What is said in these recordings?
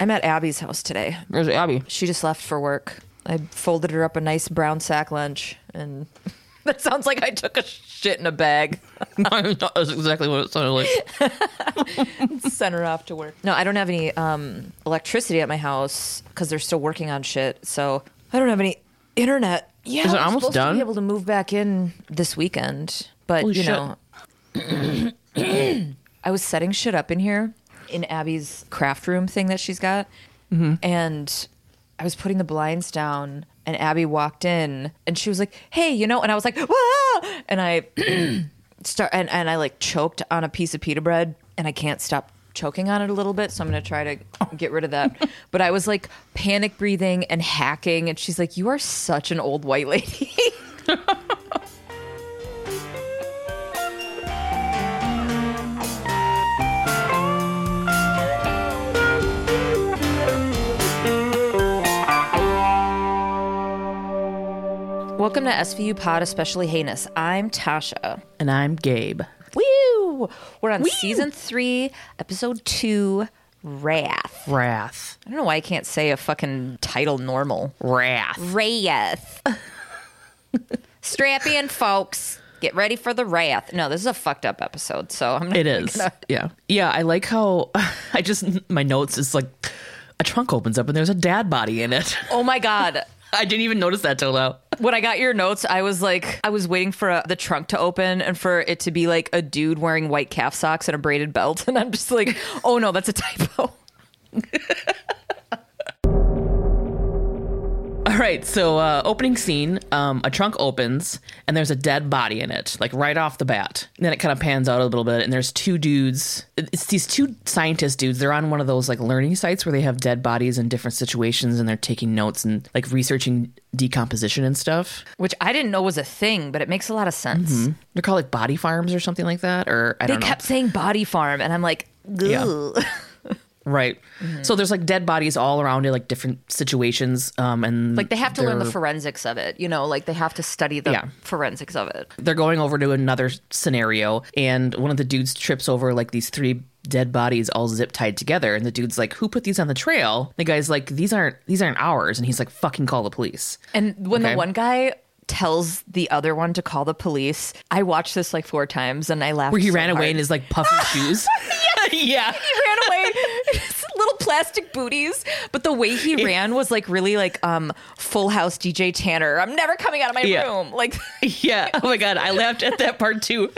I'm at Abby's house today. Where's Abby? She just left for work. I folded her up a nice brown sack lunch, and that sounds like I took a shit in a bag. no, That's exactly what it sounded like. Sent her off to work. No, I don't have any um, electricity at my house because they're still working on shit. So I don't have any internet. Yeah, Is it I'm almost supposed To done? be able to move back in this weekend, but Holy you shit. know, I was setting shit up in here in Abby's craft room thing that she's got, mm-hmm. and I was putting the blinds down, and Abby walked in, and she was like, "Hey, you know," and I was like, "Wah!" and I start and, and I like choked on a piece of pita bread, and I can't stop choking on it a little bit, so I'm gonna try to get rid of that. but I was like panic breathing and hacking, and she's like, "You are such an old white lady." Welcome to SVU Pod, especially heinous. I'm Tasha. And I'm Gabe. Woo! We're on season three, episode two, Wrath. Wrath. I don't know why I can't say a fucking title normal. Wrath. Wrath. Strap in, folks. Get ready for the wrath. No, this is a fucked up episode, so I'm not It is. gonna- Yeah. Yeah. I like how I just, my notes is like a trunk opens up and there's a dad body in it. Oh my god. I didn't even notice that till now. When I got your notes, I was like, I was waiting for uh the trunk to open and for it to be like a dude wearing white calf socks and a braided belt. And I'm just like, oh no, that's a typo. All right, so uh, opening scene, um, a trunk opens and there's a dead body in it, like right off the bat. And then it kind of pans out a little bit, and there's two dudes. It's these two scientist dudes. They're on one of those like learning sites where they have dead bodies in different situations, and they're taking notes and like researching decomposition and stuff. Which I didn't know was a thing, but it makes a lot of sense. They're called like body farms or something like that, or I They kept saying body farm, and I'm like, Yeah. Right. Mm-hmm. So there's like dead bodies all around in like different situations, um, and like they have to learn the forensics of it. You know, like they have to study the Yeah. forensics of it. they're going over to another scenario and one of the dudes trips over like these three dead bodies all zip tied together and the dude's like who put these on the trail the guy's like these aren't these aren't ours and he's like fucking call the police And when Okay. the one guy tells the other one to call the police, I watched this like four times and I laughed. where he so ran away in his like puffy shoes? Yeah. He ran away his little plastic booties. But the way he ran was like really like um full house dj tanner. I'm never coming out of my Yeah. room. Like yeah. Oh my god. I laughed at that part too.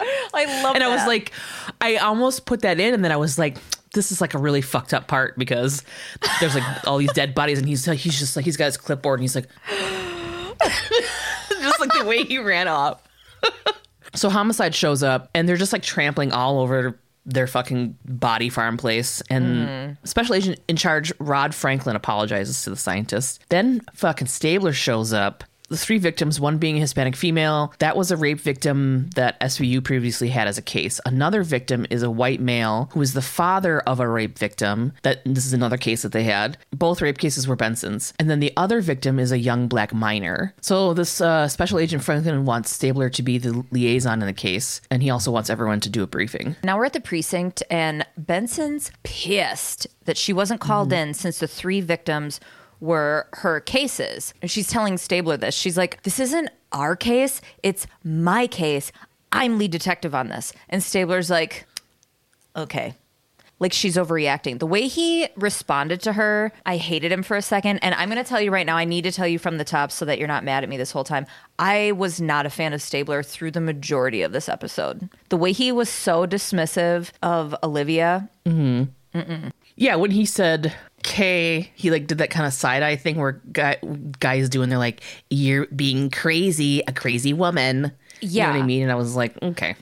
I love and i was like i almost put that in and then i was like this is like a really fucked up part because there's like all these dead bodies and he's he's just like he's got his clipboard and he's like just like the way he ran off. so homicide shows up and they're just like trampling all over their fucking body farm place and mm. special agent in charge Rod Franklin apologizes to the scientists. Then fucking Stabler shows up. The three victims, one being a Hispanic female, that was a rape victim that SVU previously had as a case. Another victim is a white male who is the father of a rape victim. That this is another case that they had. Both rape cases were Benson's, and then the other victim is a young black minor. So this uh, special agent Franklin wants Stabler to be the liaison in the case, and he also wants everyone to do a briefing. now we're at the precinct and benson's pissed that she wasn't called in since the three victims were her cases. And she's telling stabler this. She's like this isn't our case. It's my case. I'm lead detective on this. And stabler's like okay. Like she's overreacting. The way he responded to her, I hated him for a second. And I'm going to tell you right now, I need to tell you from the top so that you're not mad at me this whole time. I was not a fan of Stabler through the majority of this episode. The way he was so dismissive of Olivia, mm-hmm. Yeah, when he said K, he like did that kind of side eye thing where guy guys and they're like, You're being crazy, a crazy woman. You know what Yeah. I mean? And I was like, Okay.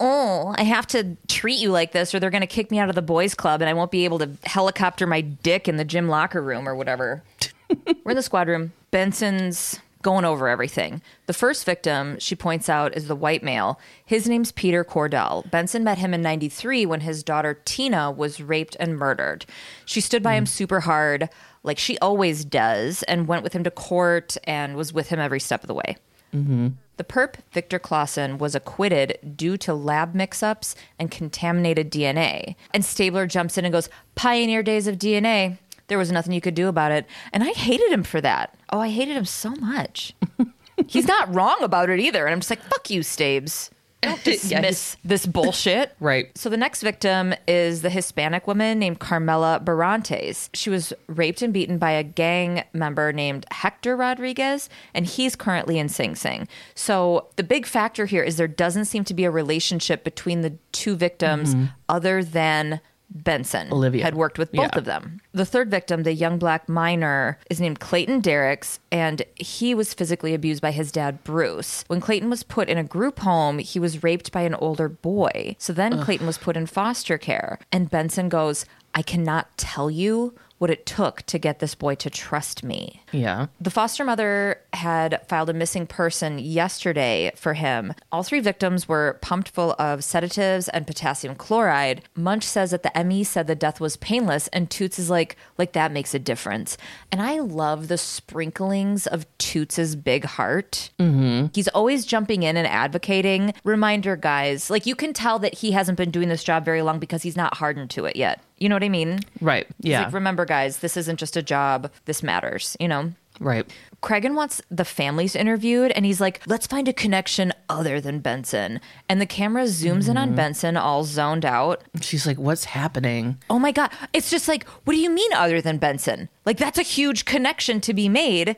oh, I have to treat you like this or they're going to kick me out of the boys club and I won't be able to helicopter my dick in the gym locker room or whatever. We're in the squad room. Benson's going over everything. The first victim, she points out, is the white male. His name's Peter Cordell. Benson met him in 93 when his daughter Tina was raped and murdered. She stood by him hmm. super hard, like she always does, and went with him to court and was with him every step of the way. Mm-hmm. The perp, Victor Clausen, was acquitted due to lab mix ups and contaminated DNA. And Stabler jumps in and goes, Pioneer days of DNA. There was nothing you could do about it. And I hated him for that. Oh, I hated him so much. He's not wrong about it either. And I'm just like, fuck you, Stabes. Don't dismiss this bullshit. Right. So the next victim is the Hispanic woman named Carmela Barantes. She was raped and beaten by a gang member named Hector Rodriguez, and he's currently in Sing Sing. So the big factor here is there doesn't seem to be a relationship between the two victims mm-hmm. other than Benson Olivia. had worked with both Yeah. of them. The third victim, the young black minor, is named Clayton Derricks, and he was physically abused by his dad, Bruce. When Clayton was put in a group home, he was raped by an older boy. So then Clayton was put in foster care, and Benson goes, I cannot tell you what it took to get this boy to trust me. Yeah. The foster mother had filed a missing person yesterday for him. All three victims were pumped full of sedatives and potassium chloride. Munch says that the ME said the death was painless, and Toots is like, like that makes a difference. And I love the sprinklings of Toots's big heart. Mm-hmm. He's always jumping in and advocating. Reminder, guys, like you can tell that he hasn't been doing this job very long because he's not hardened to it yet. You know what I mean? Right. Yeah. like, remember, guys, this isn't just a job. This matters, you know? right. Cragen wants the families interviewed, and he's like, let's find a connection other than Benson. And the camera zooms in on Benson, all zoned out. She's like, what's happening? Oh my God. It's just like, what do you mean other than Benson? Like, that's a huge connection to be made.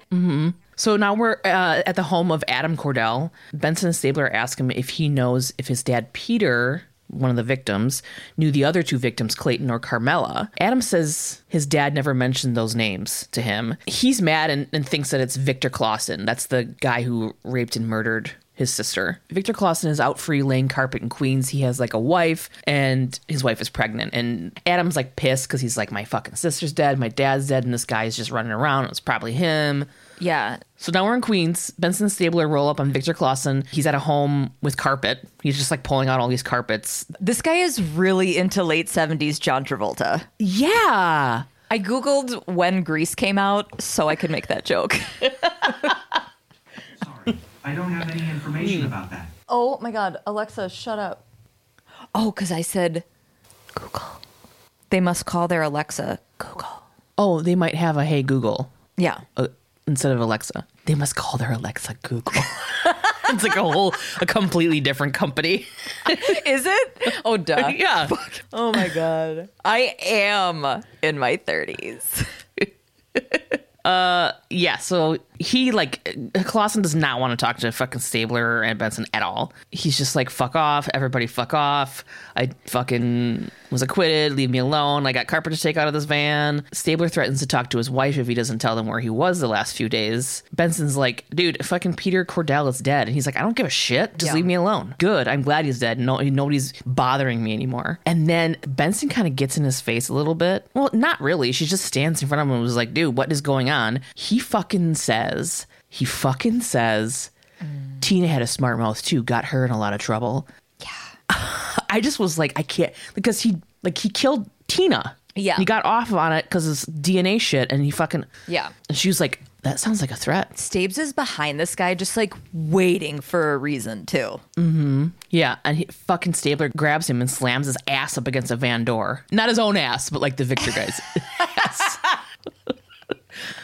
So now we're uh, at the home of Adam Cordell. Benson Stabler ask him if he knows if his dad, Peter, one of the victims, knew the other two victims, Clayton or Carmela. Adam says his dad never mentioned those names to him. He's mad and, and thinks that it's Victor Clausen. That's the guy who raped and murdered his sister. Victor Clausen is out free laying carpet in Queens. He has like a wife, and his wife is pregnant. And Adam's like pissed because he's like, my fucking sister's dead, my dad's dead, and this guy is just running around. It's probably him. Yeah. So now we're in Queens. Benson Stabler roll up on Victor Clausen. He's at a home with carpet. He's just like pulling out all these carpets. This guy is really into late 70s John Travolta. Yeah. I Googled when Grease came out so I could make that joke. Sorry, I don't have any information about that. oh my God. Alexa, shut up. Oh, because I said Google. They must call their Alexa Google. Oh, they might have a Hey Google Yeah. uh, instead of Alexa. They must call their Alexa Google. it's like a whole, a completely different company. Is it? Oh, duh. yeah. Oh my god. I am in my 30s. uh, Yeah, so he like Clausen does not want to talk to fucking Stabler and Benson at all. He's just like, fuck off, everybody fuck off. I fucking was acquitted, leave me alone. I got carpet to take out of this van. Stabler threatens to talk to his wife if he doesn't tell them where he was the last few days. Benson's like, dude, fucking Peter Cordell is dead. And he's like, I don't give a shit. Just Yeah. leave me alone. Good. I'm glad he's dead. No, nobody's bothering me anymore. And then Benson kind of gets in his face a little bit. Well, not really. She just stands in front of him and was like, dude, what is going on? He fucking says, he fucking says, Tina had a smart mouth too, got her in a lot of trouble. Yeah. I just was like, I can't because he like he killed Tina. Yeah. He got off on it because his DNA shit and he fucking Yeah. And she was like, that sounds like a threat. Stabes is behind this guy, just like waiting for a reason, too. Mm-hmm. Yeah, and he fucking Stabler grabs him and slams his ass up against a van door. Not his own ass, but like the Victor guy's.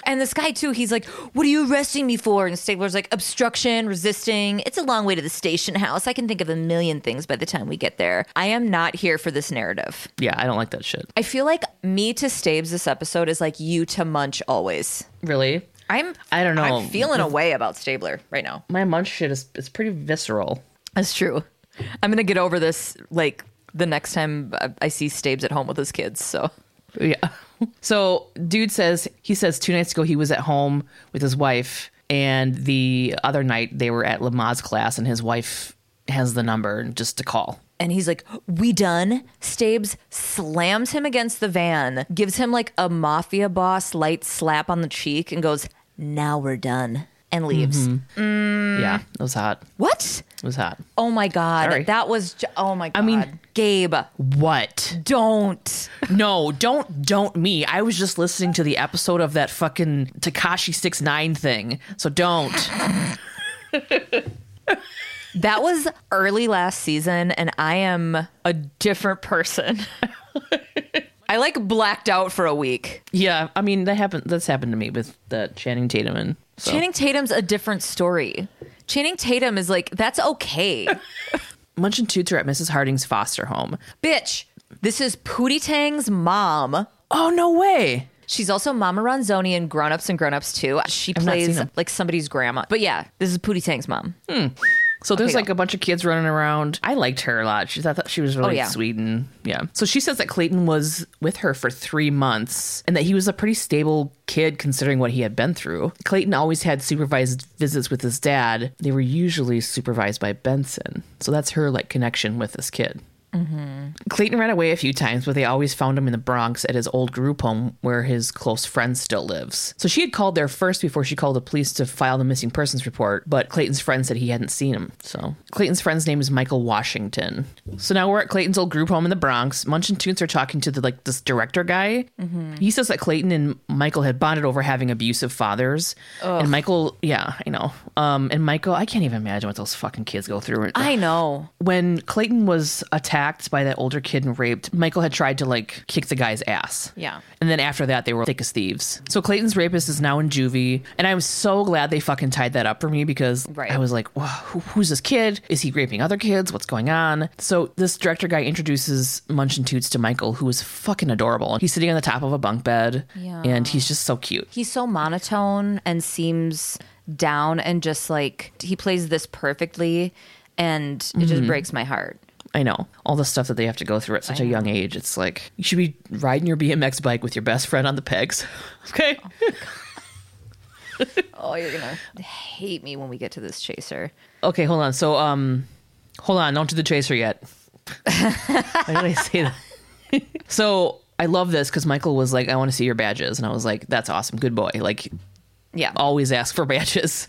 And this guy, too, he's like, What are you arresting me for? And Stabler's like, Obstruction, resisting. It's a long way to the station house. I can think of a million things by the time we get there. I am not here for this narrative. yeah, I don't like that shit. I feel like me to Stabes this episode is like you to Munch always. Really? I'm I don't know. I'm feeling a way about Stabler right now. My munch shit is it's pretty visceral. That's true. I'm gonna get over this like the next time I- I see Stabes at home with his kids. So Yeah. So, dude says he says two nights ago he was at home with his wife, and the other night they were at Lamaze class, and his wife has the number just to call. and he's like, "We done?" Stabes slams him against the van, gives him like a mafia boss light slap on the cheek, and goes, "Now we're done," and leaves. Mm-hmm. Mm. Yeah, it was hot. What? It was hot. Oh my god, Sorry. that was. J- oh my god. I mean- Gabe, What? don't. No, don't don't me. I was just listening to the episode of that fucking Tekashi Six Nine thing. So don't. That was early last season, and I am a different person. I like blacked out for a week. Yeah, I mean that happened. That's happened to me with the Channing Tatum and so. Channing Tatum's a different story. Channing Tatum is like, that's okay. Munch and Toots are at Mrs. Harding's foster home. Bitch, this is Pootie Tang's mom. Oh no way! She's also Mama Ronzoni in Grown Ups and Grown Ups too. She I've not seen plays like somebody's grandma. But yeah, this is Pootie Tang's mom. Hmm. So there's Okay, like go. a bunch of kids running around. I liked her a lot. She I thought she was really Oh, yeah. sweet and yeah. So she says that Clayton was with her for three months and that he was a pretty stable kid considering what he had been through. Clayton always had supervised visits with his dad. They were usually supervised by Benson. So that's her like connection with this kid. Clayton ran away a few times, but they always found him in the Bronx at his old group home where his close friend still lives. So she had called there first before she called the police to file the missing persons report, but Clayton's friend said he hadn't seen him. So Clayton's friend's name is Michael Washington. So now we're at Clayton's old group home in the Bronx. Munch and Toots are talking to the like this director guy. He says that Clayton and Michael had bonded over having abusive fathers. And Michael, yeah, I know. Um, and Michael, I can't even imagine what those fucking kids go through. I know. when Clayton was attacked by that older kid and raped, Michael had tried to like kick the guy's ass. Yeah. And then after that, they were thick as thieves. So Clayton's rapist is now in juvie. And I'm so glad they fucking tied that up for me because Right. I was like, who, who's this kid? Is he raping other kids? What's going on? So this director guy introduces Munch and Toots to Michael, who is fucking adorable. He's sitting on the top of a bunk bed Yeah. and he's just so cute. He's so monotone and seems down and just like he plays this perfectly and it Mm-hmm. just breaks my heart. I know all the stuff that they have to go through at such a young age. It's like you should be riding your BMX bike with your best friend on the pegs. Okay. Oh, you're gonna hate me when we get to this chaser. Okay, hold on. So, um, hold on. Don't do the chaser yet. Why did I say that? so I love this because Michael was like, "I want to see your badges," and I was like, "That's awesome, good boy." Like, Yeah. always ask for badges.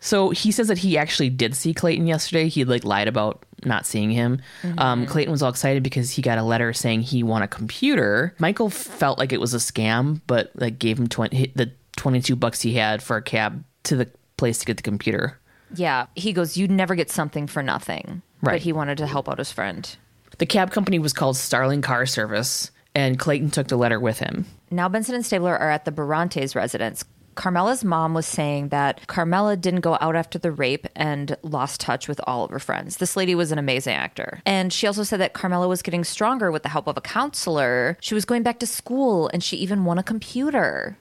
So he says that he actually did see Clayton yesterday. He like lied about not seeing him. Um, Clayton was all excited because he got a letter saying he won a computer. Michael felt like it was a scam, but like gave him 20, the 22 bucks he had for a cab to the place to get the computer. Yeah. He goes, You'd never get something for nothing. Right. But he wanted to help out his friend. The cab company was called Starling Car Service, and Clayton took the letter with him. Now Benson and Stabler are at the Barantes residence. Carmela's mom was saying that Carmela didn't go out after the rape and lost touch with all of her friends. This lady was an amazing actor. And she also said that Carmela was getting stronger with the help of a counselor. She was going back to school and she even won a computer.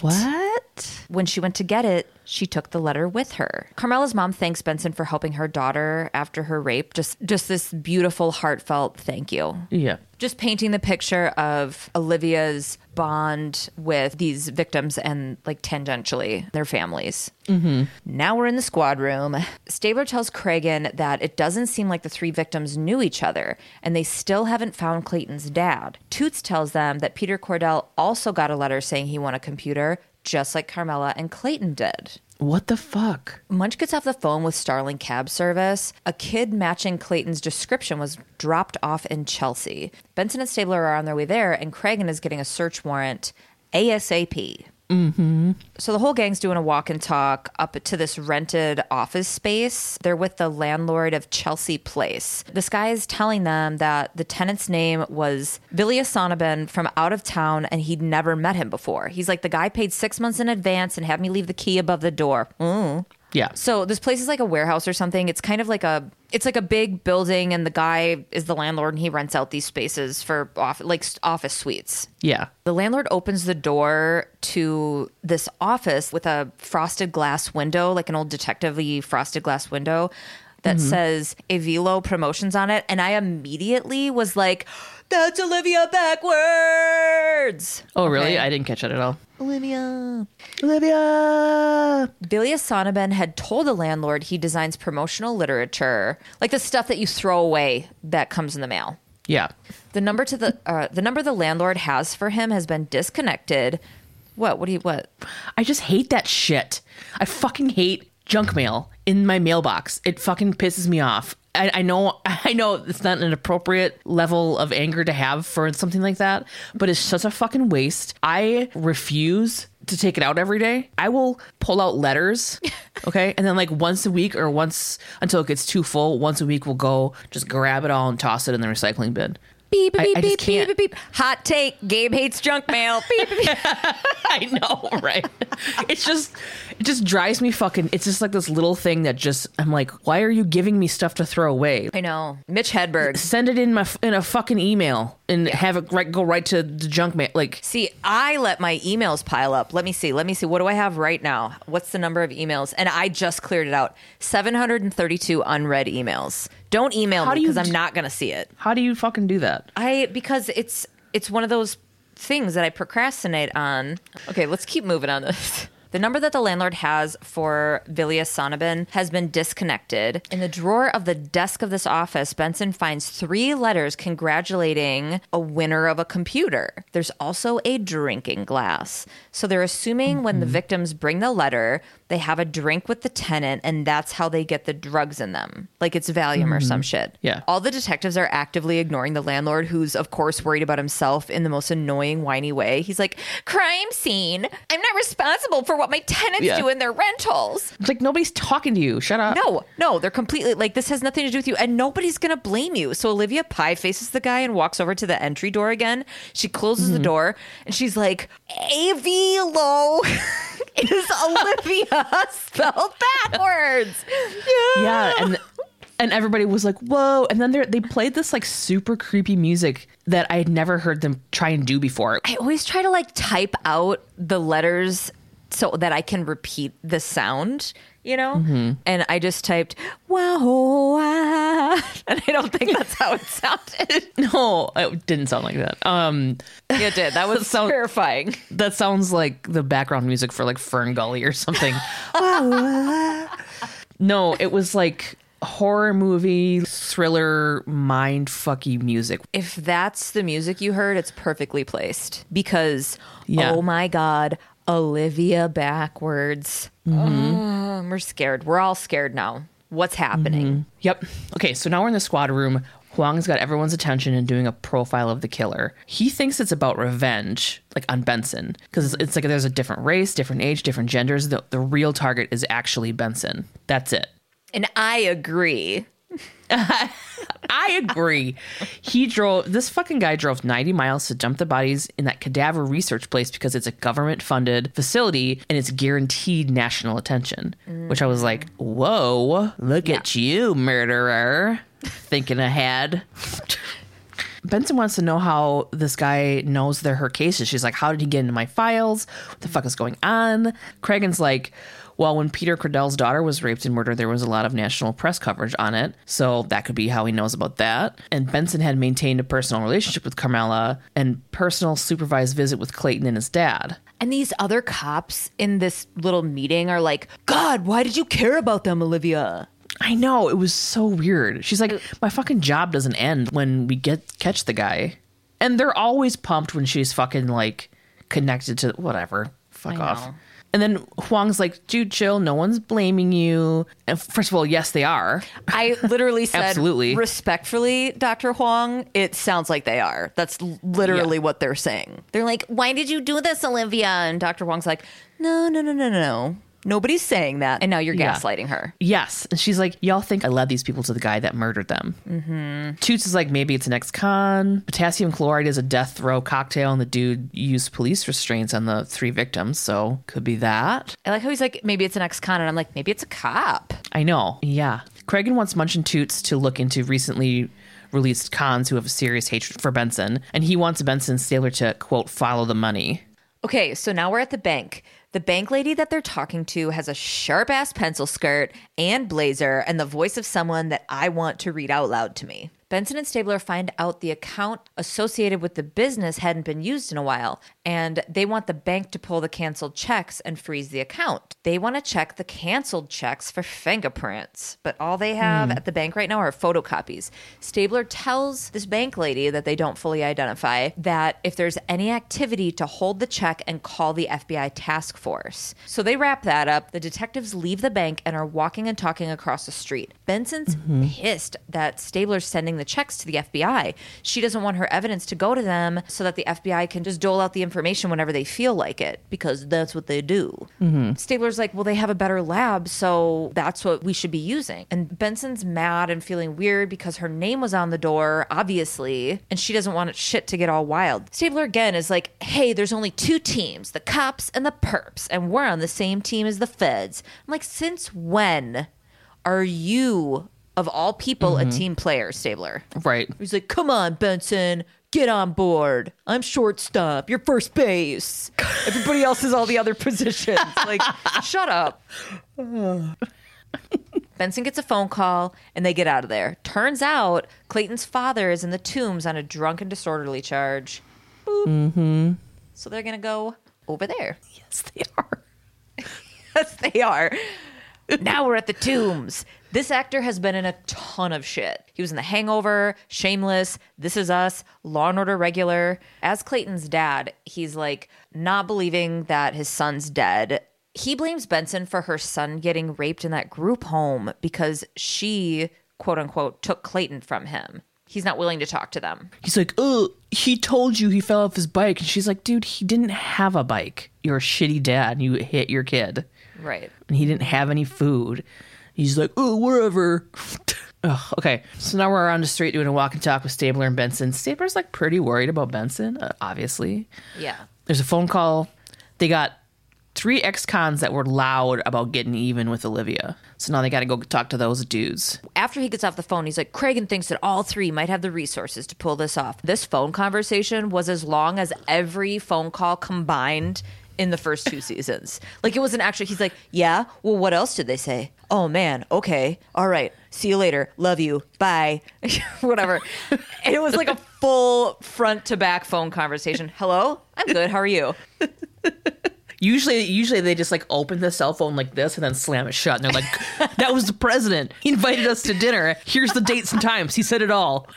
What? When she went to get it, she took the letter with her. Carmela's mom thanks Benson for helping her daughter after her rape. Just just this beautiful heartfelt thank you Yeah. just painting the picture of Olivia's bond with these victims and like tangentially their families. Mm-hmm. Now we're in the squad room. Stabler tells Cragen that it doesn't seem like the three victims knew each other and they still haven't found Clayton's dad. Toots tells them that Peter Cordell also got a letter saying he won a computer, just like Carmela and Clayton did. What the fuck? Munch gets off the phone with Starling Cab Service. A kid matching Clayton's description was dropped off in Chelsea. Benson and Stabler are on their way there, and Cragen is getting a search warrant ASAP. Mm-hmm. So the whole gang's doing a walk and talk up to this rented office space. They're with the landlord of Chelsea Place. This guy is telling them that the tenant's name was Vilya Sonnabend from out of town and he'd never met him before. He's like, the guy paid six months in advance and had me leave the key above the door. Mm. Yeah. So this place is like a warehouse or something. It's kind of like a it's like a big building and the guy is the landlord and he rents out these spaces for off like office suites. Yeah. The landlord opens the door to this office with a frosted glass window, like an old detective-y frosted glass window that mm-hmm. says Evilo Promotions on it. And I immediately was like, that's Olivia backwards. Oh, really? Okay. I didn't catch that at all. Olivia. Olivia. Billy Sonnabend had told the landlord he designs promotional literature, like the stuff that you throw away that comes in the mail. Yeah. The number to the uh, the number the landlord has for him has been disconnected. What? What do you what? I just hate that shit. I fucking hate junk mail in my mailbox. It fucking pisses me off. I, I know, I know, it's not an appropriate level of anger to have for something like that, but it's such a fucking waste. I refuse to take it out every day, I will pull out letters, okay, and then like once a week or once until it gets too full, once a week we'll go just grab it all and toss it in the recycling bin. Beep, beep, I- beep, I beep, beep, beep, beep. Hot take. Gabe hates junk mail. Beep, beep, beep. I know, right? it's just it just drives me fucking it's just like this little thing that just I'm like, why are you giving me stuff to throw away? I know. Mitch Hedberg. Send it in my in a fucking email and have it right go right to the junk mail. Like See, I let my emails pile up. Let me see. Let me see. What do I have right now? What's the number of emails? And I just cleared it out. 732 unread emails. Don't email How me do you because I'm not going to see it. how do you fucking do that? I because it's it's one of those things that I procrastinate on. Okay, let's keep moving on this. The number that the landlord has for Vilja Sonnabend has been disconnected. In the drawer of the desk of this office, Benson finds three letters congratulating a winner of a computer. There's also a drinking glass. So they're assuming when the mm-hmm. victims bring the letter, they have a drink with the tenant, and that's how they get the drugs in them. Like it's Valium or some mm-hmm. shit. Yeah. All the detectives are actively ignoring the landlord, who's, of course, worried about himself in the most annoying, whiny way. He's like, Crime scene. I'm not responsible for what my tenants Yeah. do in their rentals. It's like nobody's talking to you. Shut up. No, no, they're completely like, this has nothing to do with you, and nobody's to blame you. So Olivia Pye faces the guy and walks over to the entry door again. She closes Mm-hmm. the door and she's like, A.V. Low is Olivia spelled backwards. Yeah, and and everybody was like, "Whoa!" And then they they played this like super creepy music that I had never heard them try and do before. I always try to like type out the letters so that I can repeat the sound, you know? Mm-hmm. And I just typed, wow, wow. And I don't think that's how it sounded. No, it didn't sound like that. Um, it did. That was Sound- terrifying. that sounds like the background music for like Fern Gully or something. no, it was like horror movie thriller mind fucky music. If that's the music you heard, it's perfectly placed because, Yeah. oh my God, Olivia backwards. Oh, we're scared. We're all scared now. What's happening? Mm-hmm. Yep. Okay, so now we're in the squad room. Huang's got everyone's attention and doing a profile of the killer. He thinks it's about revenge, like on Benson, because it's, it's like there's a different race, different age, different genders. The, the real target is actually Benson. That's it. And I agree. I agree. he drove, this fucking guy drove 90 miles to dump the bodies in that cadaver research place because it's a government funded facility and it's guaranteed national attention. Which I was like, whoa, look at you, murderer. Thinking ahead. Benson wants to know how this guy knows they're her cases. She's like, How did he get into my files? What the fuck is going on? Cragen's like, Well, when Peter Cordell's daughter was raped and murdered, there was a lot of national press coverage on it. So that could be how he knows about that. And Benson had maintained a personal relationship with Carmela and personal supervised visit with Clayton and his dad. And these other cops in this little meeting are like, God, why did you care about them, Olivia? I know, it was so weird. She's like, My fucking job doesn't end when we get catch the guy. And they're always pumped when she's fucking like connected to whatever. Fuck I off. know. And then Huang's like, dude, chill. No one's blaming you. And first of all, yes, they are. I literally said, Absolutely. respectfully, Dr. Huang, it sounds like they are. That's literally Yeah. what they're saying. They're like, why did you do this, Olivia? And Dr. Huang's like, no, no, no, no, no, no. Nobody's saying that. And now you're Yeah. gaslighting her. Yes. And she's like, y'all think I led these people to the guy that murdered them. Mm-hmm. Toots is like, maybe it's an ex con. Potassium chloride is a death row cocktail, and the dude used police restraints on the three victims. So could be that. I like how he's like, maybe it's an ex con. And I'm like, maybe it's a cop. I know. Yeah. Cragen wants Munch and Toots to look into recently released cons who have a serious hatred for Benson, and he wants Benson Stabler to, quote, follow the money. Okay, so now we're at the bank. The bank lady that they're talking to has a sharp ass pencil skirt and blazer and the voice of someone that I want to read out loud to me. Benson and Stabler find out the account associated with the business hadn't been used in a while, and they want the bank to pull the canceled checks and freeze the account. They want to check the canceled checks for fingerprints, but all they have hmm. at the bank right now are photocopies. Stabler tells this bank lady that they don't fully identify that if there's any activity to hold the check and call the FBI task force. So they wrap that up. The detectives leave the bank and are walking and talking across the street. Benson's mm-hmm. pissed that Stabler's sending the checks to the FBI. She doesn't want her evidence to go to them so that the FBI can just dole out the information whenever they feel like it because that's what they do. Mm-hmm. Stabler's like, well, they have a better lab, so that's what we should be using. And Benson's mad and feeling weird because her name was on the door, obviously, and she doesn't want shit to get all wild. Stabler again is like, hey, there's only two teams the cops and the perps, and we're on the same team as the feds. I'm like, since when are you, of all people, a team player, Stabler? Right. He's like, come on, Benson, get on board. I'm shortstop. You're first base. Everybody else is all the other positions. Like, shut up. Benson gets a phone call and they get out of there. Turns out Clayton's father is in the tombs on a drunken disorderly charge. Mm-hmm. So they're going to go over there. Yes, they are. Yes, they are. Now we're at the tombs. This actor has been in a ton of shit. He was in The Hangover, Shameless, This Is Us, Law and Order Regular. As Clayton's dad, he's like not believing that his son's dead. He blames Benson for her son getting raped in that group home because she, quote unquote, took Clayton from him. He's not willing to talk to them. He's like, oh, he told you he fell off his bike. And she's like, dude, he didn't have a bike. You're a shitty dad and you hit your kid. Right. And he didn't have any food. He's like, oh, wherever. Ugh, okay, so now we're on the street doing a walk and talk with Stabler and Benson. Stabler's like pretty worried about Benson, uh, obviously. Yeah. There's a phone call. They got three ex cons that were loud about getting even with Olivia. So now they got to go talk to those dudes. after he gets off the phone, he's like, Cragen thinks that all three might have the resources to pull this off. This phone conversation was as long as every phone call combined in the first two seasons. Like it wasn't actually, he's like, yeah, well, what else did they say? Oh man, okay, all right, see you later, love you, bye, whatever. And it was like a full front to back phone conversation. Hello, I'm good, how are you? Usually, usually they just like open the cell phone like this and then slam it shut. And they're like, "That was the president. He invited us to dinner. Here's the dates and times. He said it all."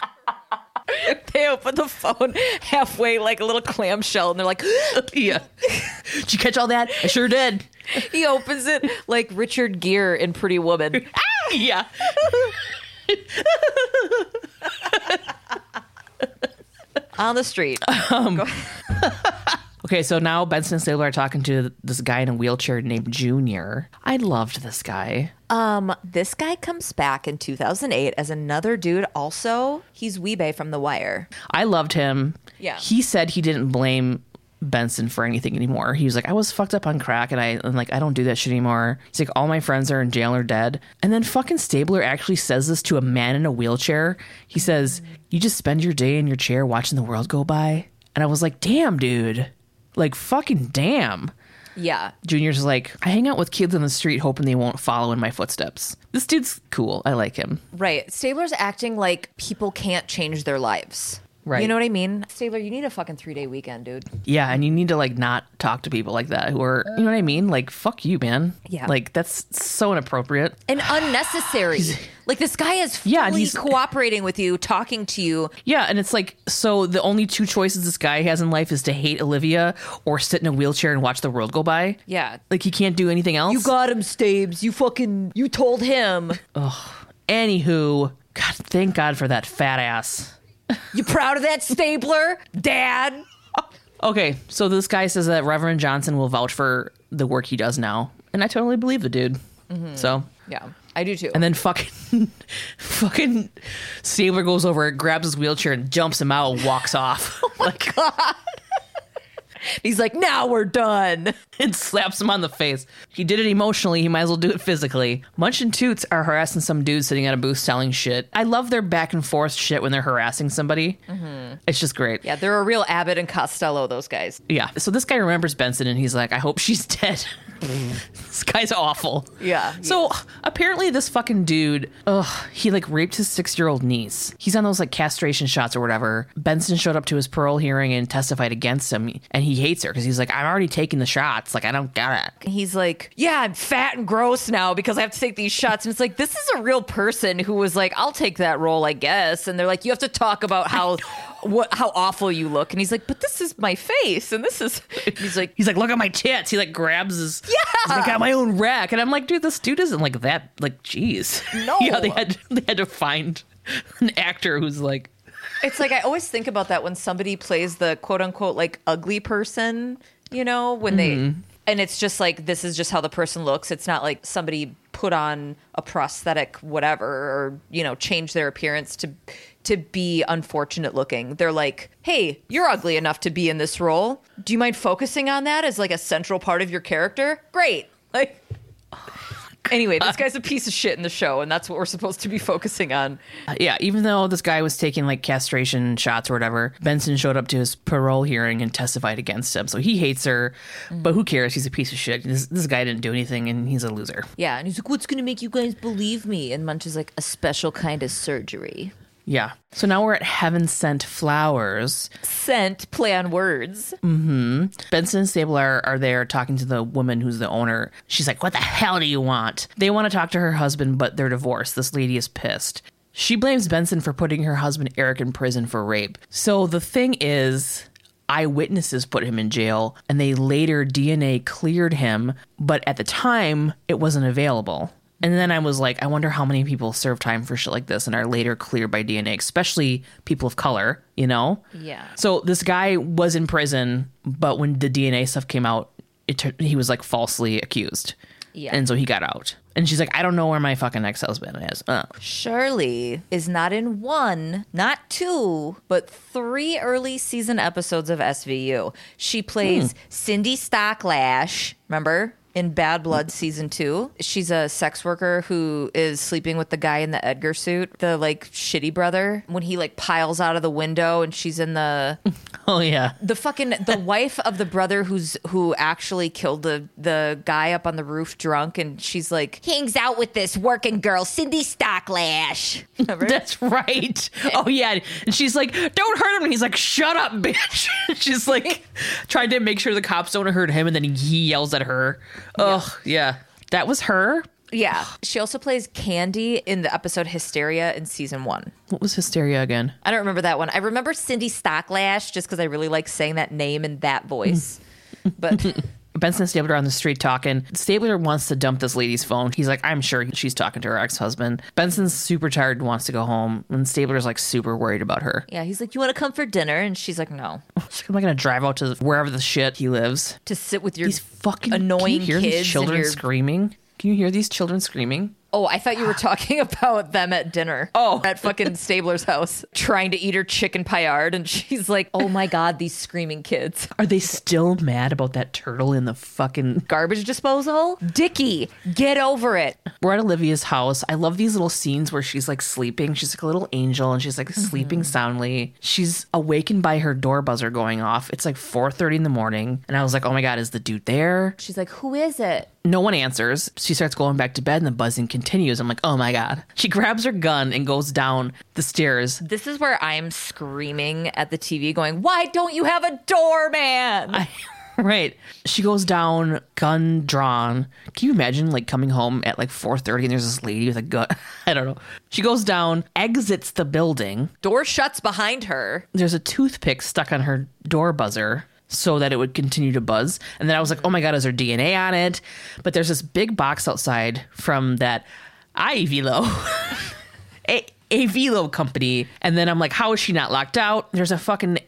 They open the phone halfway like a little clamshell and they're like, yeah. Did you catch all that? I sure did. he opens it like Richard Gere in Pretty Woman. Ah, yeah. on the street. Um, Okay, so now Benson and Stabler are talking to this guy in a wheelchair named Junior. I loved this guy. Um, this guy comes back in 2008 as another dude. Also, he's Wee-Bey from The Wire. I loved him. Yeah. He said he didn't blame Benson for anything anymore. He was like, I was fucked up on crack and I and like I don't do that shit anymore. He's like, all my friends are in jail or dead. And then fucking Stabler actually says this to a man in a wheelchair. He says, You just spend your day in your chair watching the world go by. And I was like, damn, dude. Like fucking damn. Yeah, Junior's like, I hang out with kids on the street hoping they won't follow in my footsteps. This dude's cool. I like him. right. Stabler's acting like people can't change their lives. Right. You know what I mean? Stabler, you need a fucking three day weekend, dude. Yeah, and you need to like not talk to people like that who are, you know what I mean? Like, fuck you, man. Yeah. Like, that's so inappropriate. And unnecessary. like this guy is fully Yeah, he's- cooperating with you, talking to you. Yeah, and it's like, so the only two choices this guy has in life is to hate Olivia or sit in a wheelchair and watch the world go by. Yeah. Like, he can't do anything else. You got him, Stabes. You fucking, you told him. Anywho, God, thank God for that fat ass. You proud of that, stapler, Dad? Okay, so this guy says that Reverend Johnson will vouch for the work he does now. And I totally believe the dude. Mm-hmm. So, Yeah, I do too. and then fucking, fucking Stabler goes over, grabs his wheelchair, and jumps him out and walks off. Oh my like, He's like, now we're done. and slaps him on the face. He did it emotionally, he might as well do it physically. Munch and Toots are harassing some dude sitting at a booth selling shit. I love their back and forth shit when they're harassing somebody. Mm-hmm. It's just great. Yeah, they're a real Abbott and Costello, those guys. Yeah. So this guy remembers Benson and he's like, I hope she's dead. this guy's awful. Yeah, So apparently this fucking dude, ugh, he like raped his six year old niece. He's on those like castration shots or whatever. Benson showed up to his parole hearing and testified against him. And he hates her because he's like, I'm already taking the shots. Like, I don't get it. He's like, yeah, I'm fat and gross now because I have to take these shots. And it's like, this is a real person who was like, I'll take that role, I guess. And they're like, you have to talk about how what how awful you look. And he's like, but this is my face, and this is. He's like, He's like, look at my tits. He like grabs his. Yeah. i like, got my own rack, and I'm like, dude, this dude isn't like that. Like, jeez. No. yeah, they had they had to find an actor who's like, It's like I always think about that when somebody plays the quote unquote like ugly person, you know, when they mm-hmm. and it's just like this is just how the person looks. It's not like somebody put on a prosthetic whatever or, you know, change their appearance to to be unfortunate looking. They're like, "Hey, you're ugly enough to be in this role. Do you mind focusing on that as like a central part of your character?" Great. Like Anyway, this guy's a piece of shit in the show, and that's what we're supposed to be focusing on. Uh, yeah, even though this guy was taking like castration shots or whatever, Benson showed up to his parole hearing and testified against him. So he hates her, mm. but who cares? He's a piece of shit. This, this guy didn't do anything and he's a loser. Yeah, and he's like, "What's gonna make you guys believe me?" And Munch is like, "A special kind of surgery." Yeah. So now we're at Heaven Sent Flowers. Scent play on words. Mm-hmm. Benson and Stabler are there talking to the woman who's the owner. She's like, What the hell do you want? They want to talk to her husband, but they're divorced. This lady is pissed. She blames Benson for putting her husband Eric in prison for rape. So the thing is, eyewitnesses put him in jail, and they later DNA cleared him, but at the time, it wasn't available. And then I was like, I wonder how many people serve time for shit like this and are later cleared by DNA, especially people of color, you know? Yeah. So this guy was in prison, but when the DNA stuff came out, it tur- he was like falsely accused. Yeah. And so he got out. And she's like, I don't know where my fucking ex husband is. Uh. Shirley is not in one, not two, but three early season episodes of SVU. She plays Cindy Stocklash, remember? In Bad Blood season two. She's a sex worker who is sleeping with the guy in the Edgar suit, the like shitty brother, when he like piles out of the window and she's in the Oh, yeah. the fucking the wife of the brother who's who actually killed the the guy up on the roof drunk and she's like hangs out with this working girl Cindy Stocklash. Remember? That's right. Oh, yeah. And she's like, don't hurt him. And he's like, shut up, bitch. she's like, trying to make sure the cops don't hurt him. And then he yells at her. Ugh, yeah. That was her. yeah. She also plays Candy in the episode Hysteria in season one. What was hysteria again? I don't remember that one. I remember Cindy Stocklash just because I really like saying that name in that voice. Hmm. But Benson and Stabler are on the street talking. Stabler wants to dump this lady's phone. He's like, I'm sure she's talking to her ex husband. Benson's super tired and wants to go home. And Stabler's like super worried about her. yeah, he's like, "You want to come for dinner?" And she's like, "No." I'm not going to drive out to wherever the shit he lives. To sit with your These fucking annoying can you hear kids these children your screaming? Can you hear these children screaming? Oh, I thought you were talking about them at dinner. Oh. at fucking Stabler's house, trying to eat her chicken paillard, and she's like, "Oh my god, these screaming kids!" Are they still mad about that turtle in the fucking Garbage disposal, Dickie, get over it. We're at Olivia's house. I love these little scenes where she's like sleeping. She's like a little angel and she's like sleeping mm-hmm. soundly. She's awakened by her door buzzer going off. It's like 4:30 in the morning. And I was like, "Oh my god, is the dude there?" She's like, "Who is it?" No one answers. She starts going back to bed and the buzzing continues. I'm like, "Oh my god." She grabs her gun and goes down the stairs. This is where I'm screaming at the TV, going, "Why don't you have a doorman?" I, right. She goes down, gun drawn. Can you imagine like coming home at like 4:30 and there's this lady with a gun? I don't know. She goes down, exits the building. Door shuts behind her. there's a toothpick stuck on her door buzzer so that it would continue to buzz. And then I was like, oh my God, is there DNA on it? But there's this big box outside from that iVelo, a, a Velo company. And then I'm like, how is she not locked out? There's a fucking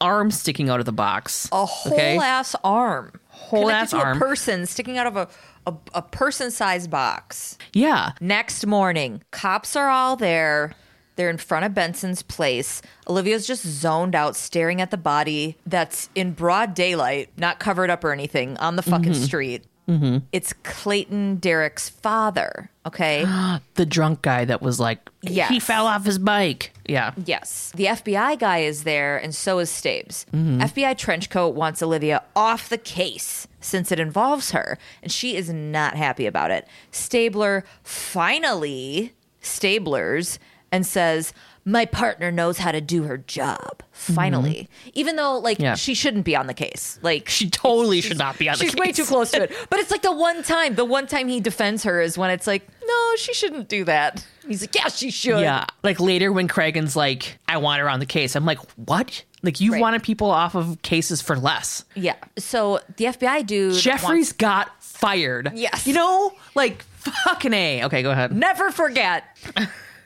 arm sticking out of the box. A whole Okay. ass arm, Whole Connected ass to arm. a person sticking out of a a, a person sized box. Yeah. Next morning, cops are all there. They're in front of Benson's place. Olivia's just zoned out, staring at the body that's in broad daylight, not covered up or anything, on the fucking mm-hmm. street. Mm-hmm. It's Clayton Derrick's father. Okay. The drunk guy that was like, Yes. he fell off his bike. Yeah. Yes. The FBI guy is there, and so is Stabes. Mm-hmm. FBI Trenchcoat wants Olivia off the case since it involves her, and she is not happy about it. Stabler finally stablers and says, My partner knows how to do her job. Finally. Mm-hmm. Even though, like, Yeah. she shouldn't be on the case. Like, She totally should not be on the case. She's way too close to it. But it's like the one time, the one time he defends her is when it's like, No, she shouldn't do that. He's like, Yeah, she should. Yeah. Like later when Cragen's like, I want her on the case. I'm like, what? Like you Right. wanted people off of cases for less. Yeah. So the FBI dude Jeffries wants- got fired. Yes. You know, like fucking A. Okay, go ahead. never forget.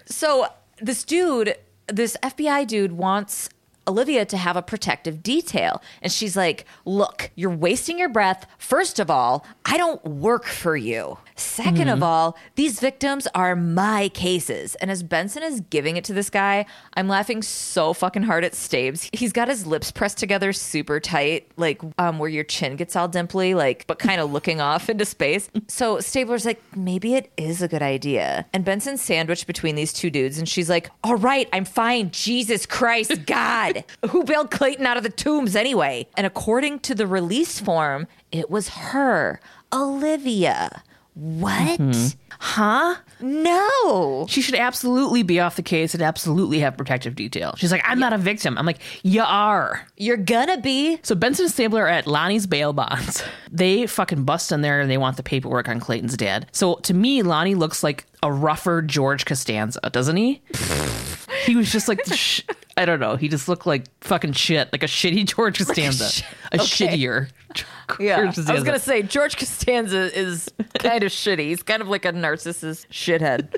So this dude, this FBI dude wants Olivia to have a protective detail. And she's like, Look, you're wasting your breath. First of all, I don't work for you. 2nd of all, these victims are my cases. And as Benson is giving it to this guy, I'm laughing so fucking hard at Stabes. He's got his lips pressed together super tight, like um, where your chin gets all dimply, like, but kind of looking off into space. So Stabler's like, maybe it is a good idea. And Benson's sandwiched between these two dudes, and she's like, all right, I'm fine. Jesus Christ, God. Who bailed Clayton out of the tombs anyway? And according to the release form, it was her, Olivia. What? Mm-hmm. Huh? No. She should absolutely be off the case and absolutely have protective detail. She's like, I'm not a victim. I'm like, you are. You're gonna be. So Benson and Stabler are at Lonnie's bail bonds. They fucking bust in there and they want the paperwork on Clayton's dad. So to me, Lonnie looks like a rougher George Costanza, doesn't he? he was just like, sh- I don't know. He just looked like fucking shit, like a shitty George Costanza, sh- a okay. shittier. Yeah. George I was gonna say George Costanza is kind of shitty. He's kind of like a narcissist shithead.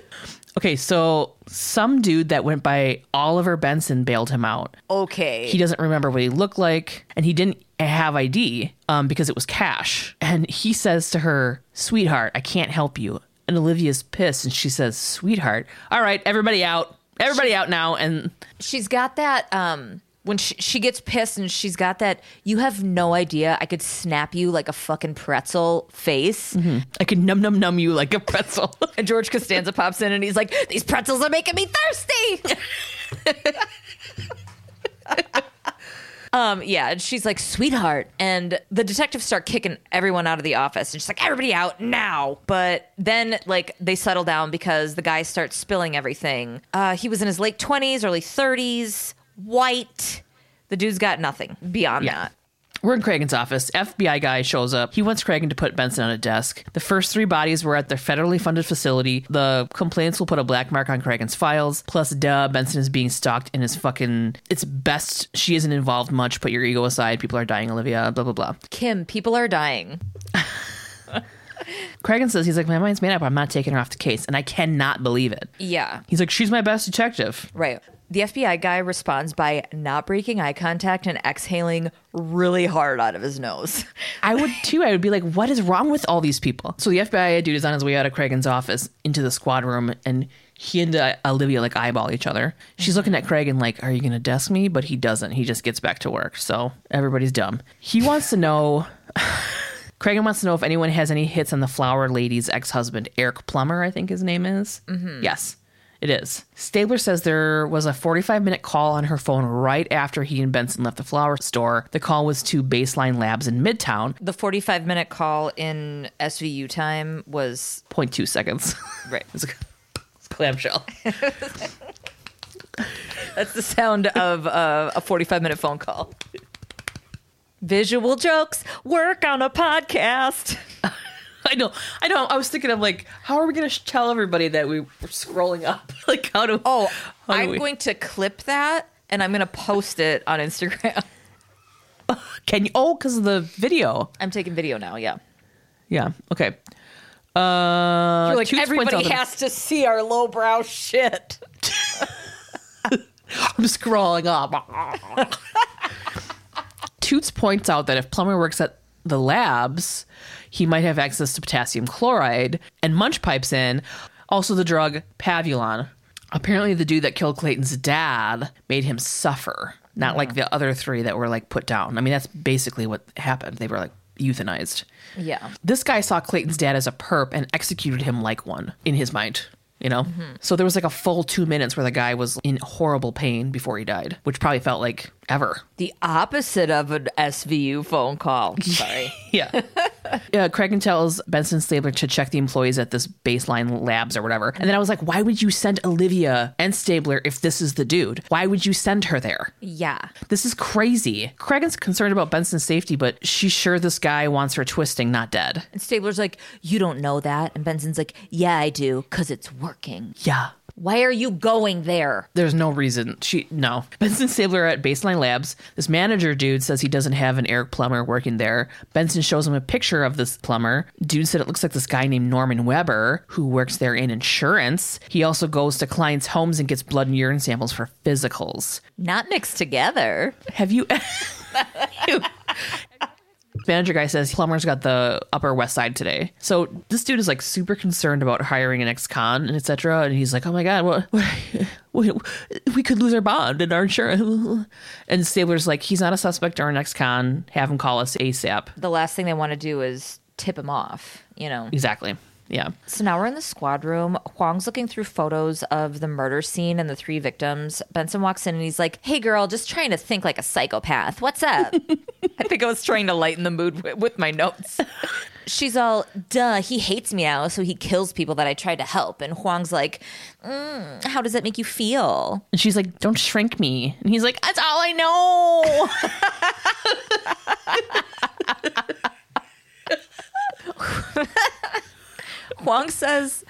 Okay, so some dude that went by Oliver Benson bailed him out. Okay. He doesn't remember what he looked like, and he didn't have ID um, because it was cash. And he says to her, "Sweetheart, I can't help you." And Olivia's pissed, and she says, "Sweetheart, all right, everybody out, everybody out now." And she's got that um when she, she gets pissed and she's got that you have no idea i could snap you like a fucking pretzel face I could num num num you like a pretzel. and george costanza pops in and he's like these pretzels are making me thirsty um yeah and she's like sweetheart. And the detectives start kicking everyone out of the office. And she's like everybody out now. But then like they settle down because the guy starts spilling everything. Uh he was in his late 20s early 30s white. The dude's got nothing beyond Yeah. that We're in Cragen's office. FBI guy shows up. He wants Cragen to put Benson on a desk. The first three bodies were at their federally funded facility. The complaints will put a black mark on Cragen's files. Plus, duh, Benson is being stalked in his fucking. It's best she isn't involved much. Put your ego aside. People are dying, Olivia. Blah, blah, blah. kim people are dying Cragen says, he's like, my mind's made up. I'm not taking her off the case. And I cannot believe it. yeah He's like, she's my best detective. Right. The FBI guy responds by not breaking eye contact and exhaling really hard out of his nose. I would too. I would be like, what is wrong with all these people? So the FBI dude is on his way out of Cragen's office into the squad room, and he and uh, Olivia like eyeball each other. She's looking at Cragen like, are you going to desk me? But he doesn't. He just gets back to work. So everybody's dumb. He wants to know. Cragen wants to know if anyone has any hits on the flower lady's ex husband, Eric Plummer, I think his name is. Yes, it is. Stabler says there was a 45 minute call on her phone right after he and Benson left the flower store. The call was to Baseline Labs in Midtown. The 45 minute call in SVU time was 0.2 seconds. right. it's, a, it's a clamshell. That's the sound of uh, a 45 minute phone call. Visual jokes work on a podcast. I know. I know. I was thinking of like, how are we going to tell everybody that we were scrolling up? Like, how do? Oh, how do I'm we- going to clip that and I'm going to post it on Instagram. Can you? Oh, because of the video. I'm taking video now, yeah. Yeah. Okay. Uh, You're like, Toots points out everybody has to see our lowbrow shit. I'm scrolling up. Toots points out that if Plummer works at the labs, he might have access to potassium chloride. And Munch pipes in also the drug Pavulon. Apparently, the dude that killed Clayton's dad made him suffer, not like the other three that were like put down. I mean, that's basically what happened. They were like euthanized. Yeah. This guy saw Clayton's dad as a perp and executed him like one in his mind. You know? Mm-hmm. So there was like a full two minutes where the guy was in horrible pain before he died, which probably felt like ever. The opposite of an SVU phone call. Sorry. Yeah. Uh, yeah. Cragen tells Benson Stabler to check the employees at this baseline labs or whatever. And then I was like, why would you send Olivia and Stabler if this is the dude? Why would you send her there? yeah. This is crazy. Cragen's concerned about Benson's safety, but she's sure this guy wants her twisting, not dead. And Stabler's like, You don't know that. And Benson's like, Yeah, I do, because it's working. Yeah. Why are you going there? There's no reason. She no. Benson Stabler at Baseline Labs. This manager dude says he doesn't have an Eric Plummer working there. Benson shows him a picture of this Plummer. Dude said it looks like this guy named Norman Weber who works there in insurance. He also goes to clients' homes and gets blood and urine samples for physicals. Not mixed together. Have you? Manager guy says Plummer's got the Upper West Side today. So this dude is like super concerned about hiring an ex-con and etc. And he's like, "Oh my god, what, what, we, we could lose our bond and our insurance." And Stabler's like, "He's not a suspect or an ex-con. Have him call us ASAP." The last thing they want to do is tip him off, you know. Exactly. Yeah. So now we're in the squad room. Huang's looking through photos of the murder scene and the three victims. Benson walks in and he's like, Hey, girl, just trying to think like a psychopath. What's up? I think I was trying to lighten the mood with, with my notes. She's all, duh, he hates me now, so he kills people that I tried to help. And Huang's like, mm, How does that make you feel? And she's like, "Don't shrink me." And he's like, "That's all I know." Huang says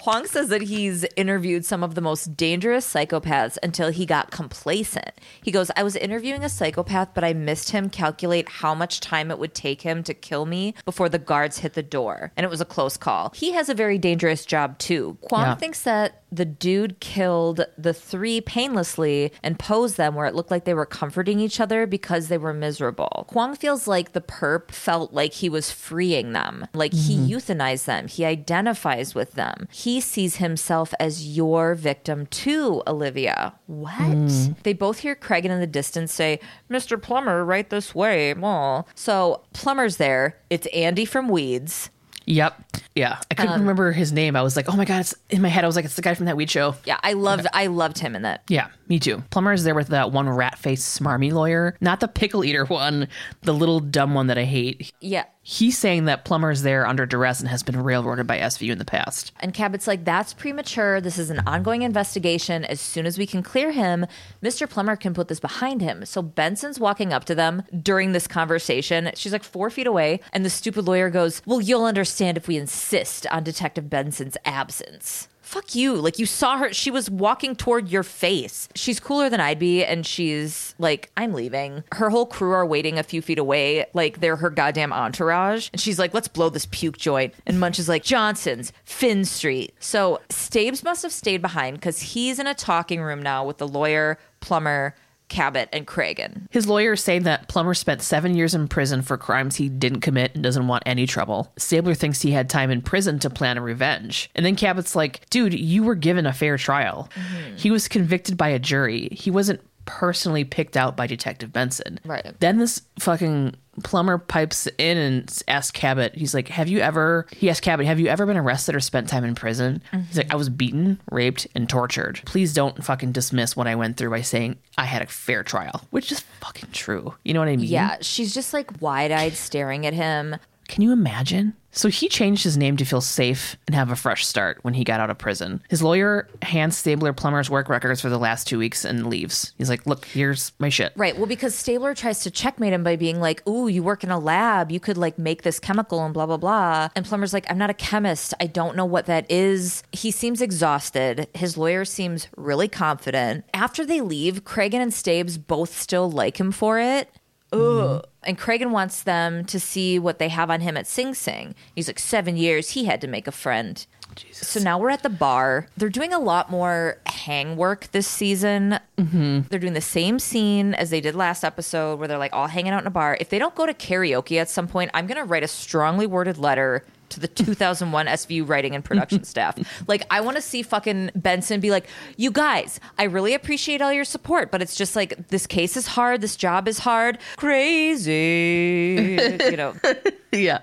Huang says that he's interviewed some of the most dangerous psychopaths until he got complacent. He goes, I was interviewing a psychopath, but I missed him calculate how much time it would take him to kill me before the guards hit the door. And it was a close call. He has a very dangerous job too. Huang Yeah. thinks that the dude killed the three painlessly and posed them where it looked like they were comforting each other because they were miserable. Huang feels like the perp felt like he was freeing them, like he mm-hmm. euthanized them, he identifies with them. He sees himself as your victim too, Olivia. What? Mm. They both hear Cragen the distance say, Mr. Plummer, right this way. Aw. So Plummer's there. It's Andy from Weeds. Yep. Yeah. I couldn't um, remember his name. I was like, "Oh my god!" It's in my head. I was like, "It's the guy from that weed show." Yeah, I loved I loved him in that. Yeah, me too. Plummer is there with that one rat faced smarmy lawyer, not the pickle eater one, the little dumb one that I hate. Yeah. He's saying that Plummer is there under duress and has been railroaded by SVU in the past. And Cabot's like, that's premature. This is an ongoing investigation. As soon as we can clear him, Mr. Plummer can put this behind him. So Benson's walking up to them during this conversation. She's like four feet away. And the stupid lawyer goes, Well, you'll understand if we insist on Detective Benson's absence. Fuck you. Like, you saw her. She was walking toward your face. She's cooler than I'd be. And she's like, I'm leaving. Her whole crew are waiting a few feet away. Like, they're her goddamn entourage. And she's like, let's blow this puke joint. And Munch is like, Johnson's, Finn Street. So Stabes must have stayed behind because he's in a talking room now with the lawyer, Plummer, Cabot, and Cragen. His lawyer is saying that Plummer spent seven years in prison for crimes he didn't commit and doesn't want any trouble. Stabler thinks he had time in prison to plan a revenge. And then Cabot's like, dude, you were given a fair trial. Mm-hmm. He was convicted by a jury. He wasn't personally picked out by Detective Benson. Right. Then this fucking Plummer pipes in and asks Cabot, he's like, Have you ever, he asked Cabot, have you ever been arrested or spent time in prison? He's like, I was beaten, raped, and tortured. Please don't fucking dismiss what I went through by saying I had a fair trial, which is fucking true. You know what I mean? Yeah, she's just like wide eyed staring at him. Can you imagine? So he changed his name to feel safe and have a fresh start when he got out of prison. His lawyer hands Stabler Plummer's work records for the last two weeks and leaves. He's like, Look, here's my shit. Right. Well, because Stabler tries to checkmate him by being like, Ooh, you work in a lab. You could like make this chemical and blah, blah, blah. And Plummer's like, I'm not a chemist. I don't know what that is. He seems exhausted. His lawyer seems really confident. After they leave, Cragen and Stabes both still like him for it. Ugh. And Cragen wants them to see what they have on him at Sing Sing. He's like, seven years, he had to make a friend. So now we're at the bar. They're doing a lot more hang work this season. Mm-hmm. They're doing the same scene as they did last episode, where they're like all hanging out in a bar. If they don't go to karaoke at some point, I'm going to write a strongly worded letter to the 2001 SVU writing and production staff. Like, I want to see fucking Benson be like, you guys, I really appreciate all your support, but it's just like, this case is hard. This job is hard. Crazy. you know, Yeah.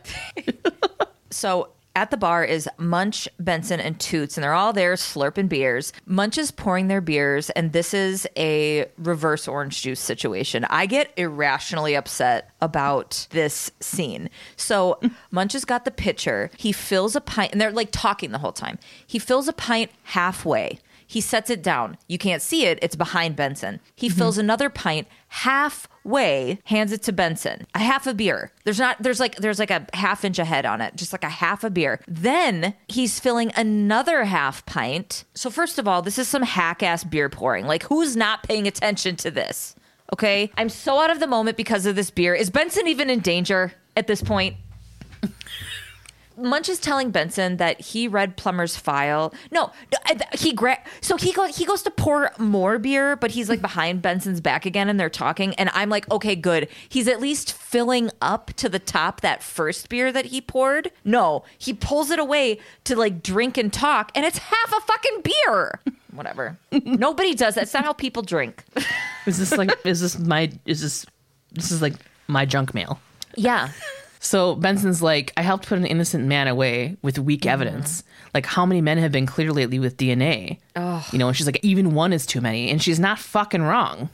so at the bar is Munch, Benson, and Toots, and they're all there slurping beers. Munch is pouring their beers, and this is a reverse orange juice situation. I get irrationally upset about this scene. So Munch has got the pitcher. He fills a pint, and they're like talking the whole time. He fills a pint halfway. He sets it down. You can't see it. It's behind Benson. He mm-hmm. fills another pint halfway, hands it to Benson. A half a beer. There's not there's like there's like a half inch ahead on it, just like a half a beer. Then he's filling another half pint. So first of all, this is some hack ass beer pouring. Like who's not paying attention to this? Okay? I'm so out of the moment because of this beer. Is Benson even in danger at this point? Munch is telling Benson that he read Plummer's file. No, he gra- so he goes he goes to pour more beer, but he's like behind Benson's back again, and they're talking. And I'm like, okay, good. He's at least filling up to the top that first beer that he poured. No, he pulls it away to like drink and talk, and it's half a fucking beer. Whatever. Nobody does that. That's not how people drink. Is this like is this my is this this is like my junk mail? yeah. So Benson's like, I helped put an innocent man away with weak Mm-hmm. evidence. Like, how many men have been cleared lately with DNA? You know, and she's like, even one is too many, and she's not fucking wrong.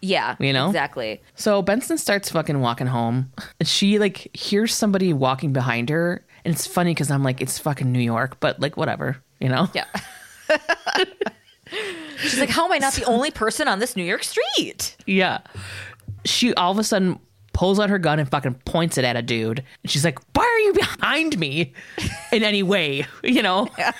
Yeah. You know? Exactly. So Benson starts fucking walking home. And she like hears somebody walking behind her, and it's funny because I'm like, it's fucking New York, but like whatever, you know? Yeah. She's like, how am I not the only person on this New York street? Yeah. She all of a sudden pulls out her gun and fucking points it at a dude. And she's like, Why are you behind me in any way? You know? Yeah.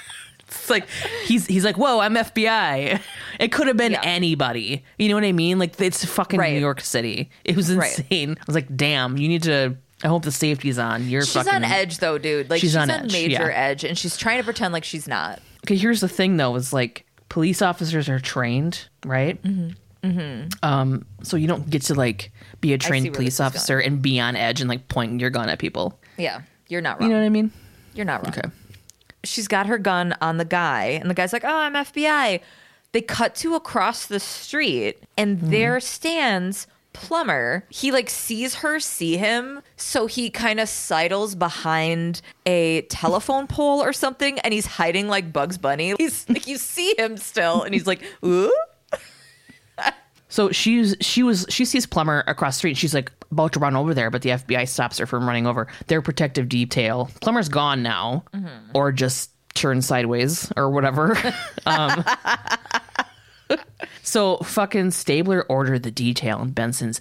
It's like he's he's like, Whoa, I'm FBI. It could have been Yeah. anybody. You know what I mean? Like it's fucking Right. New York City. It was Right. insane. I was like, damn, you need to I hope the safety's on. You're She's fucking on edge though, dude. Like She's she's, on on, edge, major yeah. edge, and she's trying to pretend like she's not. Okay, here's the thing though, is like police officers are trained, right? Mm-hmm. Um, so you don't get to like be a trained police officer and be on edge and like point your gun at people. Yeah, you're not wrong. You know what I mean? You're not wrong. Okay. She's got her gun on the guy, and the guy's like, "Oh, I'm FBI." They cut to across the street, and Mm-hmm. there stands Plummer. He like sees her see him, so he kind of sidles behind a telephone pole or something, and he's hiding like Bugs Bunny. He's like, you see him still, and he's like, "Ooh." So she's she was she sees Plummer across the street. She's like about to run over there, but the FBI stops her from running over. Their protective detail. Plummer's gone now, or just turned sideways or whatever. um, so fucking Stabler ordered the detail, and Benson's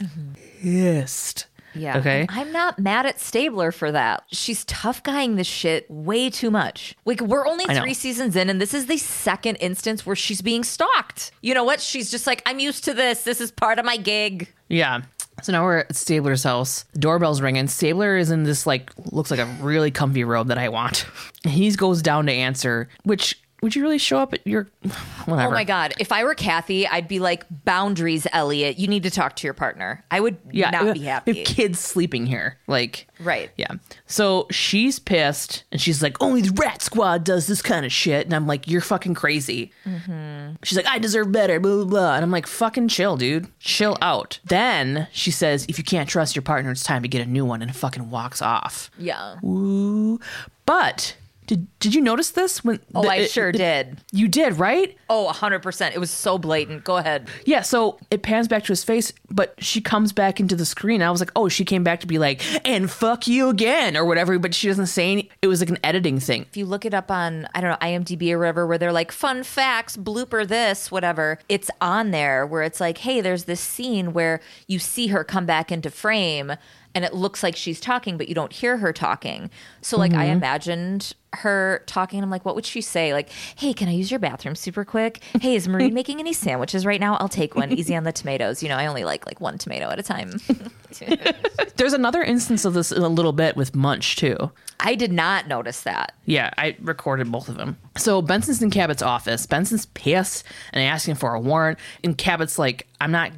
pissed. Yeah. Okay. I'm not mad at Stabler for that. She's tough guying this shit way too much. Like, we're only three seasons in, and this is the second instance where she's being stalked. You know what? She's just like, I'm used to this. This is part of my gig. Yeah. So now we're at Stabler's house. Doorbell's ringing. Stabler is in this like looks like a really comfy robe that I want. He goes down to answer, which would you really show up at your whatever? Oh my God. If I were Kathy, I'd be like, boundaries, Elliot. You need to talk to your partner. I would Yeah, not we- be We happy. have kids sleeping here. Like Right. Yeah. So she's pissed and she's like, only the rat squad does this kind of shit. And I'm like, you're fucking crazy. Mm-hmm. She's like, I deserve better, blah, blah, blah. And I'm like, fucking chill, dude. Chill out. Then she says, if you can't trust your partner, it's time to get a new one and fucking walks off. Yeah. Ooh. But did did you notice this when Oh, the- I it- sure the- did. You did, right? Oh, 100%. It was so blatant. Go ahead. Yeah, so it pans back to his face, but she comes back into the screen. I was like, oh, she came back to be like, and fuck you again, or whatever, but she doesn't say any. It was like an editing thing. if you look it up on I don't know IMDb or whatever, where they're like fun facts, blooper this, whatever, it's on there where it's like, hey, there's this scene where you see her come back into frame, and it looks like she's talking, but you don't hear her talking. So like I mm-hmm. imagined her talking, I'm like, what would she say? Like, hey, can I use your bathroom super quick? Hey, is Marie making any sandwiches right now? I'll take one. Easy on the tomatoes. You know, I only like like one tomato at a time. There's another instance of this in a little bit with Munch, too. I did not notice that. Yeah, I recorded both of them. So Benson's in Cabot's office. Benson's pissed and asking for a warrant. And Cabot's like, I'm not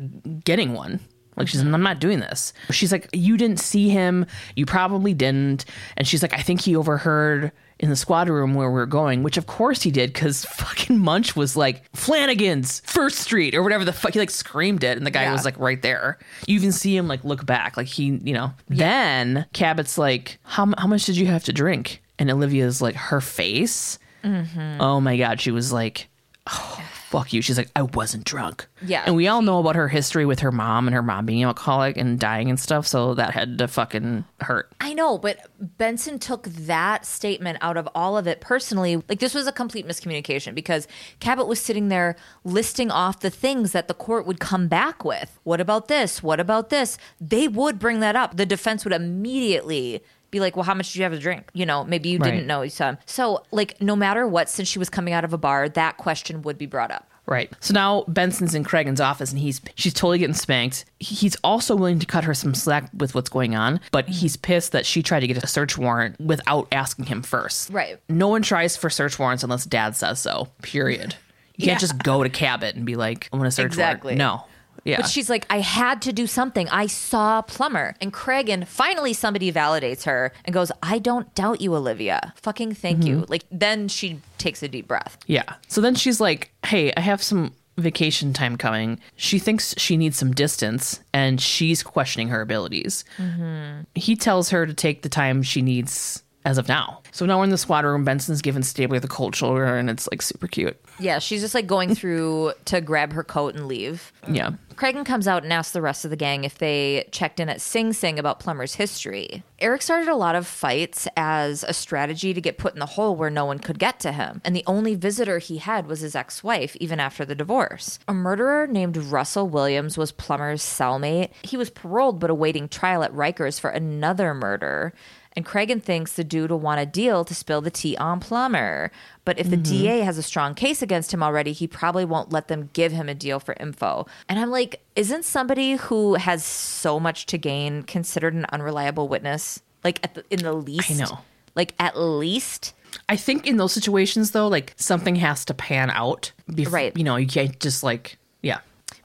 getting one. Like she's, mm-hmm. I'm not doing this. She's like, you didn't see him. You probably didn't. And she's like, I think he overheard in the squad room where we are going, which of course he did, because fucking Munch was like Flanagan's First Street or whatever the fuck. He like screamed it, and the guy Yeah. was like right there. You even see him like look back, like he, you know. Then Cabot's like, how how much did you have to drink? And Olivia's like, her face. Mm-hmm. Oh my god, she was like, oh, fuck you. She's like, I wasn't drunk. Yeah. And we all know about her history with her mom and her mom being alcoholic and dying and stuff. So that had to fucking hurt. I know, but Benson took that statement out of all of it personally. Like, this was a complete miscommunication because Cabot was sitting there listing off the things that the court would come back with. What about this? What about this? They would bring that up. The defense would immediately be like, well, how much did you have to drink? You know, maybe you Right. didn't know some. So, like, no matter what, since she was coming out of a bar, that question would be brought up. Right. So now Benson's in Cragen's office and he's she's totally getting spanked. He's also willing to cut her some slack with what's going on, but he's pissed that she tried to get a search warrant without asking him first. Right. No one tries for search warrants unless dad says so. Period. You can't just go to Cabot and be like, I'm gonna search Exactly. warrant. No. Yeah. But she's like, I had to do something. I saw Plummer. And Cragen, finally, somebody validates her and goes, I don't doubt you, Olivia. Fucking thank you. Mm-hmm. Like, then she takes a deep breath. Yeah. So then she's like, "Hey, I have some vacation time coming." She thinks she needs some distance, and she's questioning her abilities. Mm-hmm. He tells her to take the time she needs as of now. So now we're in the squad room. Benson's giving Stabler the cold shoulder, and it's like super cute. Yeah, she's just like going through to grab her coat and leave. Yeah. Cragen comes out and asks the rest of the gang if they checked in at Sing Sing about Plummer's history. Eric started a lot of fights as a strategy to get put in the hole where no one could get to him. And the only visitor he had was his ex wife, even after the divorce. A murderer named Russell Williams was Plummer's cellmate. He was paroled but awaiting trial at Rikers for another murder. And Cragen thinks the dude will want a deal to spill the tea on Plummer. But if the mm-hmm. DA has a strong case against him already, he probably won't let them give him a deal for info. And I'm like, isn't somebody who has so much to gain considered an unreliable witness? Like at the, in the least, I know. Like at least, I think in those situations though, like something has to pan out. Bef- Right. You know, you can't just like, yeah.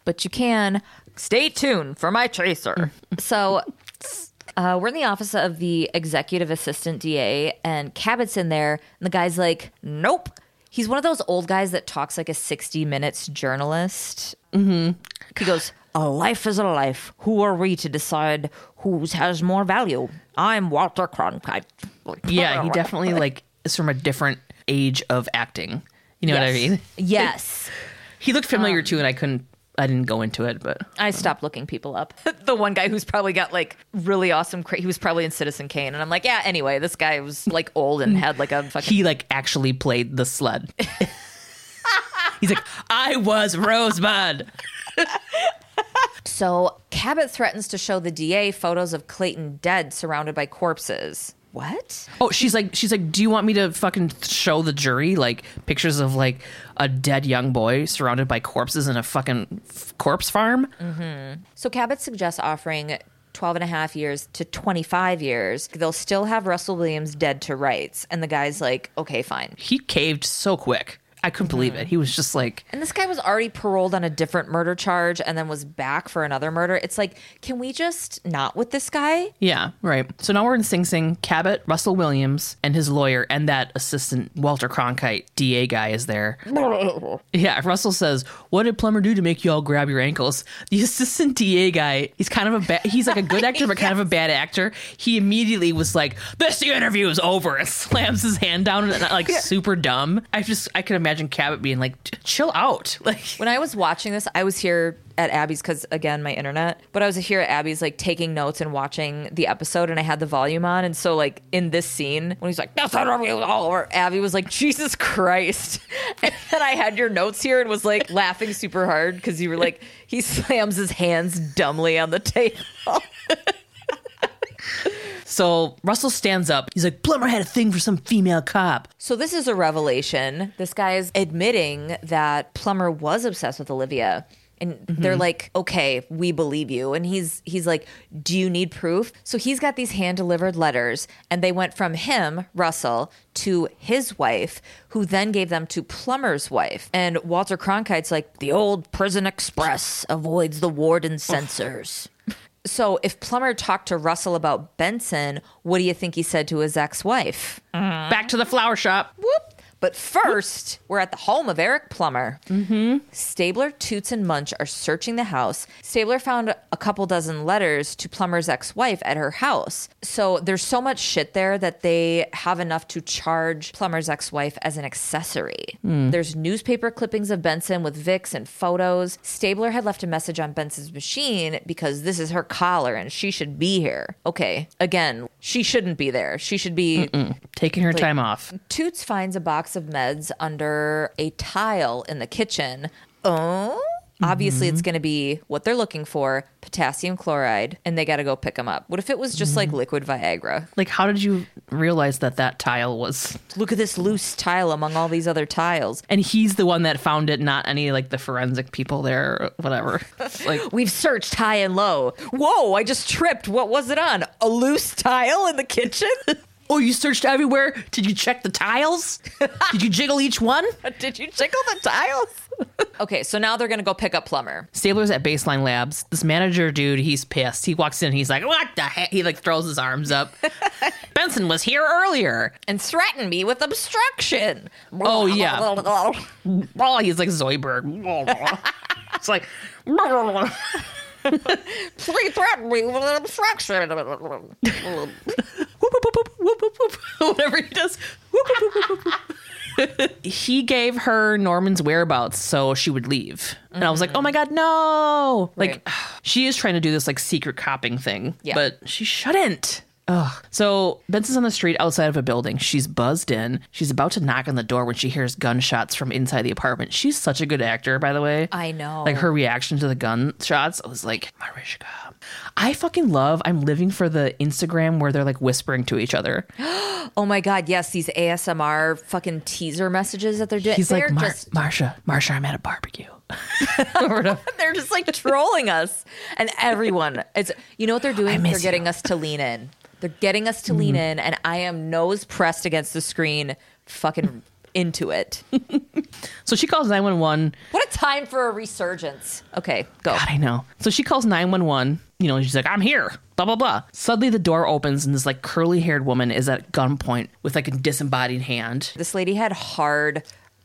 but you can. Stay tuned for my tracer. Mm. so. Uh, we're in the office of the executive assistant DA, and Cabot's in there, and the guy's like, "Nope." He's one of those old guys that talks like a 60 Minutes journalist. Mm-hmm. He goes, "A life is a life. Who are we to decide whose has more value?" I'm Walter Cronkite. Yeah, he definitely like is from a different age of acting. You know what I mean? Yes. He looked familiar too, and I couldn't. I didn't go into it, but I stopped looking people up. the one guy who's probably got like really awesome, cra- he was probably in Citizen Kane, and I'm like, yeah. Anyway, this guy was like old and had like a fucking. he like actually played the sled. He's like, I was Rosebud. so Cabot threatens to show the DA photos of Clayton dead, surrounded by corpses. What? Oh, she's like, she's like, do you want me to fucking show the jury like pictures of like a dead young boy surrounded by corpses in a fucking f- corpse farm? Mm-hmm. So Cabot suggests offering 12 and a half years to 25 years. They'll still have Russell Williams dead to rights. And the guy's like, okay, fine. He caved so quick. I couldn't believe it. Mm. He was just like, And this guy was already paroled on a different murder charge and then was back for another murder. It's like, can we just not with this guy? yeah, right. So now we're in Sing Sing. Cabot, Russell Williams, and his lawyer, and that assistant Walter Cronkite DA guy is there. Yeah, Russell says, "What did Plummer do to make you all grab your ankles?" The assistant DA guy, he's kind of a bad. He's like a good actor, but kind of a bad actor. He immediately was like, "This interview is over," and slams his hand down, and like super dumb. I just, I could imagine Cabot being like, "Chill out," like. When I was watching this, I was here at Abby's because again, my internet. But I was here at Abby's, like taking notes and watching the episode, and I had the volume on. And so, like in this scene, when he's like, "That's not interview," all over, Abby was like, "Jesus Christ!" And I had your notes here and was like laughing super hard because you were like, he slams his hands dumbly on the table. So Russell stands up. He's like, "Plummer had a thing for some female cop." So this is a revelation. This guy is admitting that Plummer was obsessed with Olivia. And they're mm-hmm. like, "Okay, we believe you." And he's he's like, "Do you need proof?" So he's got these hand-delivered letters and they went from him, Russell, to his wife, who then gave them to Plummer's wife. And Walter Cronkite's like, "The old prison express avoids the warden's censors." So if Plummer talked to Russell about Benson, what do you think he said to his ex-wife? Back to the flower shop. Whoop. But first, we're at the home of Eric Plummer. Mm-hmm. Stabler, Toots, and Munch are searching the house. Stabler found a couple dozen letters to Plummer's ex wife at her house. So there's so much shit there that they have enough to charge Plummer's ex wife as an accessory. There's newspaper clippings of Benson with Vicks and photos. Stabler had left a message on Benson's machine because this is her collar and she should be here. Okay, again, she shouldn't be there. She should be Taking her time off. Toots finds a box of meds under a tile in the kitchen. Oh? Obviously, it's mm-hmm. going to be what they're looking for potassium chloride, and they got to go pick them up. What if it was just like mm-hmm. liquid Viagra? Like, how did you realize that that tile was? Look at this loose tile among all these other tiles. And he's the one that found it, not any like the forensic people there, or whatever. Like, We've searched high and low. Whoa, I just tripped. What was it on? A loose tile in the kitchen? oh, you searched everywhere. Did you check the tiles? Did you jiggle each one? Did you jiggle the tiles? okay, so now they're to go pick up Plummer. Stabler's at Baseline Labs. This manager dude, he's pissed. He walks in, he's like, "What the heck?" He like throws his arms up. Benson was here earlier. and threatened me with obstruction. Oh, yeah. Oh, he's like Zoidberg. it's like, Please threaten me with obstruction. Whatever he does. he gave her Norman's whereabouts so she would leave. And I was like, oh my God, no. Like, she is trying to do this like secret copping thing, Yeah. but she shouldn't. Ugh. So Benson's on the street outside of a building. She's buzzed in. She's about to knock on the door when she hears gunshots from inside the apartment. She's such a good actor, by the way. I know. Like her reaction to the gunshots, I was like, Mariska. I fucking love. I'm living for the Instagram where they're like whispering to each other. oh my god, yes, these ASMR fucking teaser messages that they're doing. He's they're like, Mar- just Marsha, Marsha, I'm at a barbecue. they're just like trolling us and everyone. It's you know what they're doing? They're getting you. us to lean in. They're getting us to lean mm-hmm. in, and I am nose pressed against the screen, fucking into it. So she calls 911. What a time for a resurgence. Okay, go. God, I know. So she calls 911. You know, she's like, I'm here, blah, blah, blah. Suddenly the door opens and this like curly haired woman is at gunpoint with like a disembodied hand. This lady had hard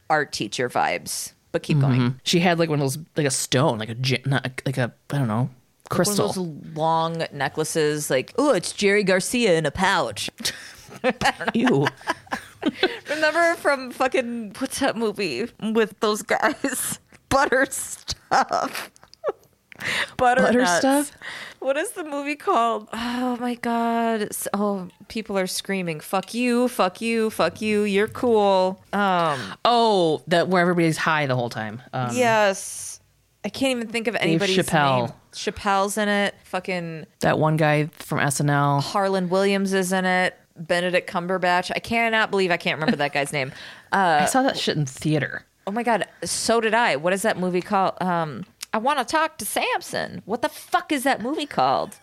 art teacher vibes, but keep mm-hmm. going. She had like one of those, like a stone, like a, ge- not, like a, I don't know, crystal. One of those long necklaces, like, oh, it's Jerry Garcia in a pouch. Ew. Remember from fucking what's that movie with those guys? Butter stuff. Butter, Butter stuff? What is the movie called? Oh my god! Oh, people are screaming! Fuck you! Fuck you! Fuck you! You're cool. Um. Oh, that where everybody's high the whole time. Um, yes. I can't even think of anybody's Chappelle. name. Chappelle's in it. Fucking That one guy from SNL. Harland Williams is in it. Benedict Cumberbatch. I cannot believe I can't remember that guy's name. I saw that shit in theater. Oh my god, so did I. What is that movie called? Um, I want to talk to Samson. What the fuck is that movie called?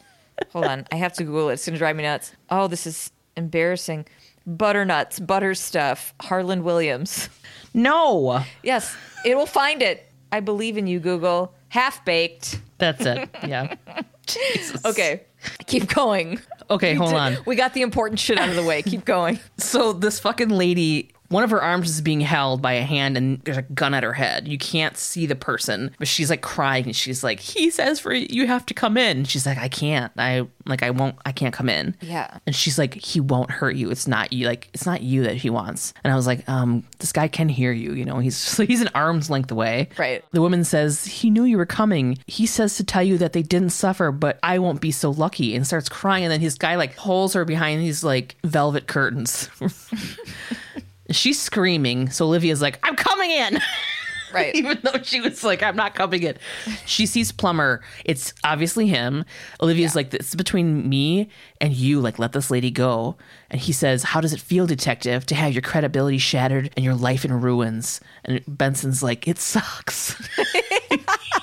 Hold on, I have to Google it. It's gonna drive me nuts. Oh, this is embarrassing. Butternuts, butter stuff. Harland Williams. No, Yes, it will find it. I believe in you, Google. Half baked. that's it. Yeah. Jesus. Okay, keep going. Okay, hold on. We got the important shit out of the way. Keep going. So this fucking lady, one of her arms is being held by a hand and there's a gun at her head. You can't see the person, but she's like crying and she's like, "He says for you have to come in." She's like, "I can't. I like I won't I can't come in." Yeah. And she's like, "He won't hurt you. It's not you. Like it's not you that he wants." And I was like, "Um, this guy can hear you, you know. He's he's an arm's length away." Right. The woman says, "He knew you were coming. He says to tell you that they didn't suffer, but I won't be so lucky." And starts crying and then his guy like pulls her behind these like velvet curtains. She's screaming, so Olivia's like, "I'm coming in." Right. Even though she was like, I'm not coming in. She sees Plummer. It's obviously him. Olivia's like, This is between me and you. Like, let this lady go. And he says, How does it feel, detective, to have your credibility shattered and your life in ruins? And Benson's like, It sucks.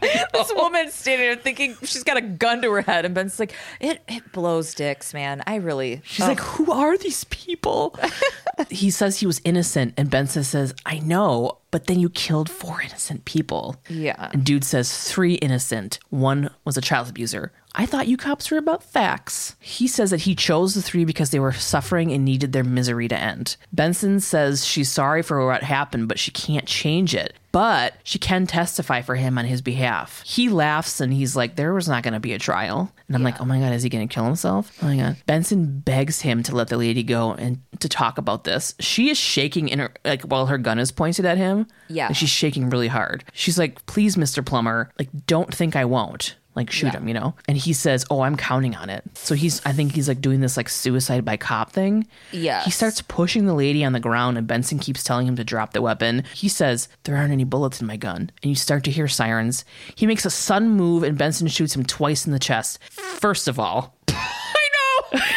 this woman standing there thinking she's got a gun to her head, and Ben's like, "It it blows dicks, man. I really." She's like, who are these people? he says he was innocent, and Benson says, I know, but then you killed four innocent people. Yeah. And dude says, three innocent. One was a child abuser. I thought you cops were about facts. He says that he chose the three because they were suffering and needed their misery to end. Benson says she's sorry for what happened, but she can't change it. But she can testify for him on his behalf. He laughs and he's like, There was not going to be a trial. And I'm like, Oh my God, is he going to kill himself? Oh my God. Benson begs him to let the lady go and to talk about this. She is shaking in her, like, while her gun is pointed at him. Yeah. And she's shaking really hard. She's like, Please, Mr. Plummer, like, don't think I won't like shoot Yeah. him, you know? And he says, "Oh, I'm counting on it." So he's I think he's like doing this like suicide by cop thing. Yeah. He starts pushing the lady on the ground and Benson keeps telling him to drop the weapon. He says, "There aren't any bullets in my gun." And you start to hear sirens. He makes a sudden move and Benson shoots him twice in the chest. First of all, I know.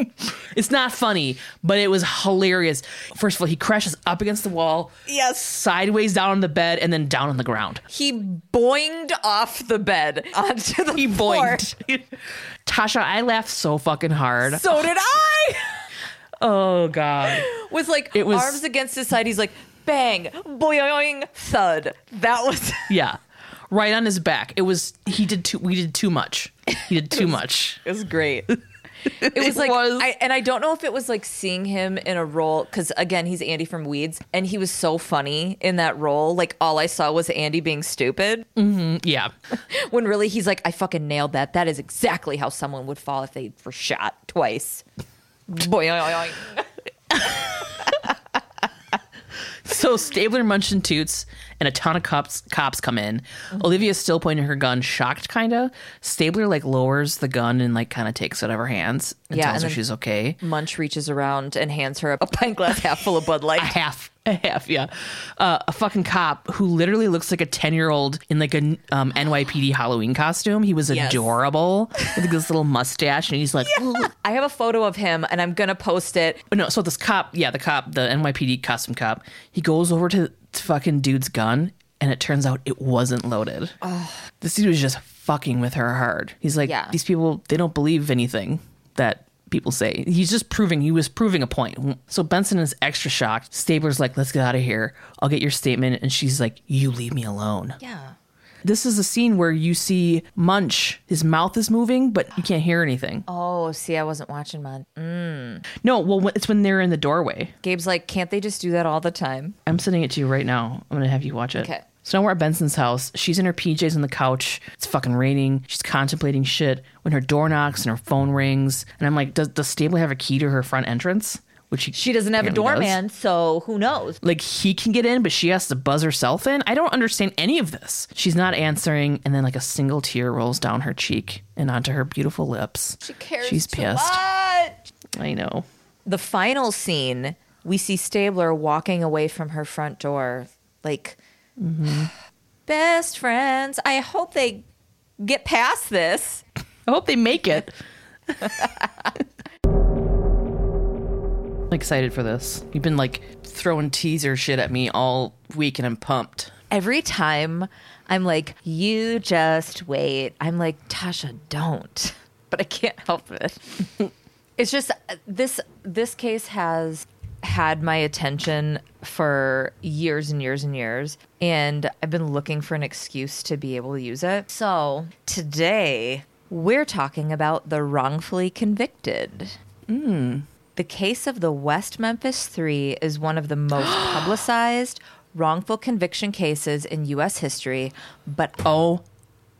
it's not funny, but it was hilarious. First of all, he crashes up against the wall, yes. sideways down on the bed and then down on the ground. He boinged off the bed onto the He floor. boinged. Tasha, I laughed so fucking hard. So did I. Oh god. With like It was- arms against his side, he's like, bang, boing, thud. That was. Yeah. Right on his back. It was he did too we did too much. He did too much. It was great. It was It like, was. I, and I don't know if it was like seeing him in a role because again, he's Andy from Weeds, and he was so funny in that role. Like all I saw was Andy being stupid, mm-hmm. Yeah. when really he's like, I fucking nailed that. That is exactly how someone would fall if they were shot twice. Boing. So Stabler Munch and Toots and a ton of cops cops come in. Mm-hmm. Olivia's still pointing her gun, shocked kinda. Stabler like lowers the gun and like kinda takes it out of her hands and Yeah, tells and her she's okay. Munch reaches around and hands her a pint glass half full of Bud Light. A half. A half, yeah. Uh, a fucking cop who literally looks like a 10 year old in like a um, NYPD Halloween costume. He was Yes. adorable with this little mustache and he's like, "Ooh." I have a photo of him and I'm gonna post it. Oh, no, so this cop, yeah, the cop, the NYPD costume cop, he goes over to, to fucking dude's gun, and it turns out it wasn't loaded. This dude was just fucking with her hard. He's like, Yeah. these people, they don't believe anything that people say. He's just proving, he was proving a point. So Benson is extra shocked. Stabler's like, let's get out of here. I'll get your statement. And she's like, you leave me alone. Yeah. This is a scene where you see Munch, his mouth is moving, but you can't hear anything. Oh, see, I wasn't watching mine. Mm. No, well, it's when they're in the doorway. Gabe's like, can't they just do that all the time? I'm sending it to you right now. I'm gonna have you watch it. Okay. So now we're at Benson's house. She's in her PJs on the couch. It's fucking raining. She's contemplating shit when her door knocks and her phone rings. And I'm like, does does Stabler have a key to her front entrance? Which he She doesn't have a apparently does. doorman, so who knows? Like he can get in, but she has to buzz herself in. I don't understand any of this. She's not answering, and then like a single tear rolls down her cheek and onto her beautiful lips. She cares She's pissed. much. I know. The final scene, we see Stabler walking away from her front door, like best friends. I hope they get past this. I hope they make it. I'm excited for this. You've been like throwing teaser shit at me all week and I'm pumped. Every time I'm like, you just wait. I'm like, Tasha, don't. But I can't help it. it's just uh, this this case has had my attention for years and years and years and I've been looking for an excuse to be able to use it. So, today we're talking about the wrongfully convicted. Hmm. The case of the West Memphis Three is one of the most publicized wrongful conviction cases in U.S. history, but Oh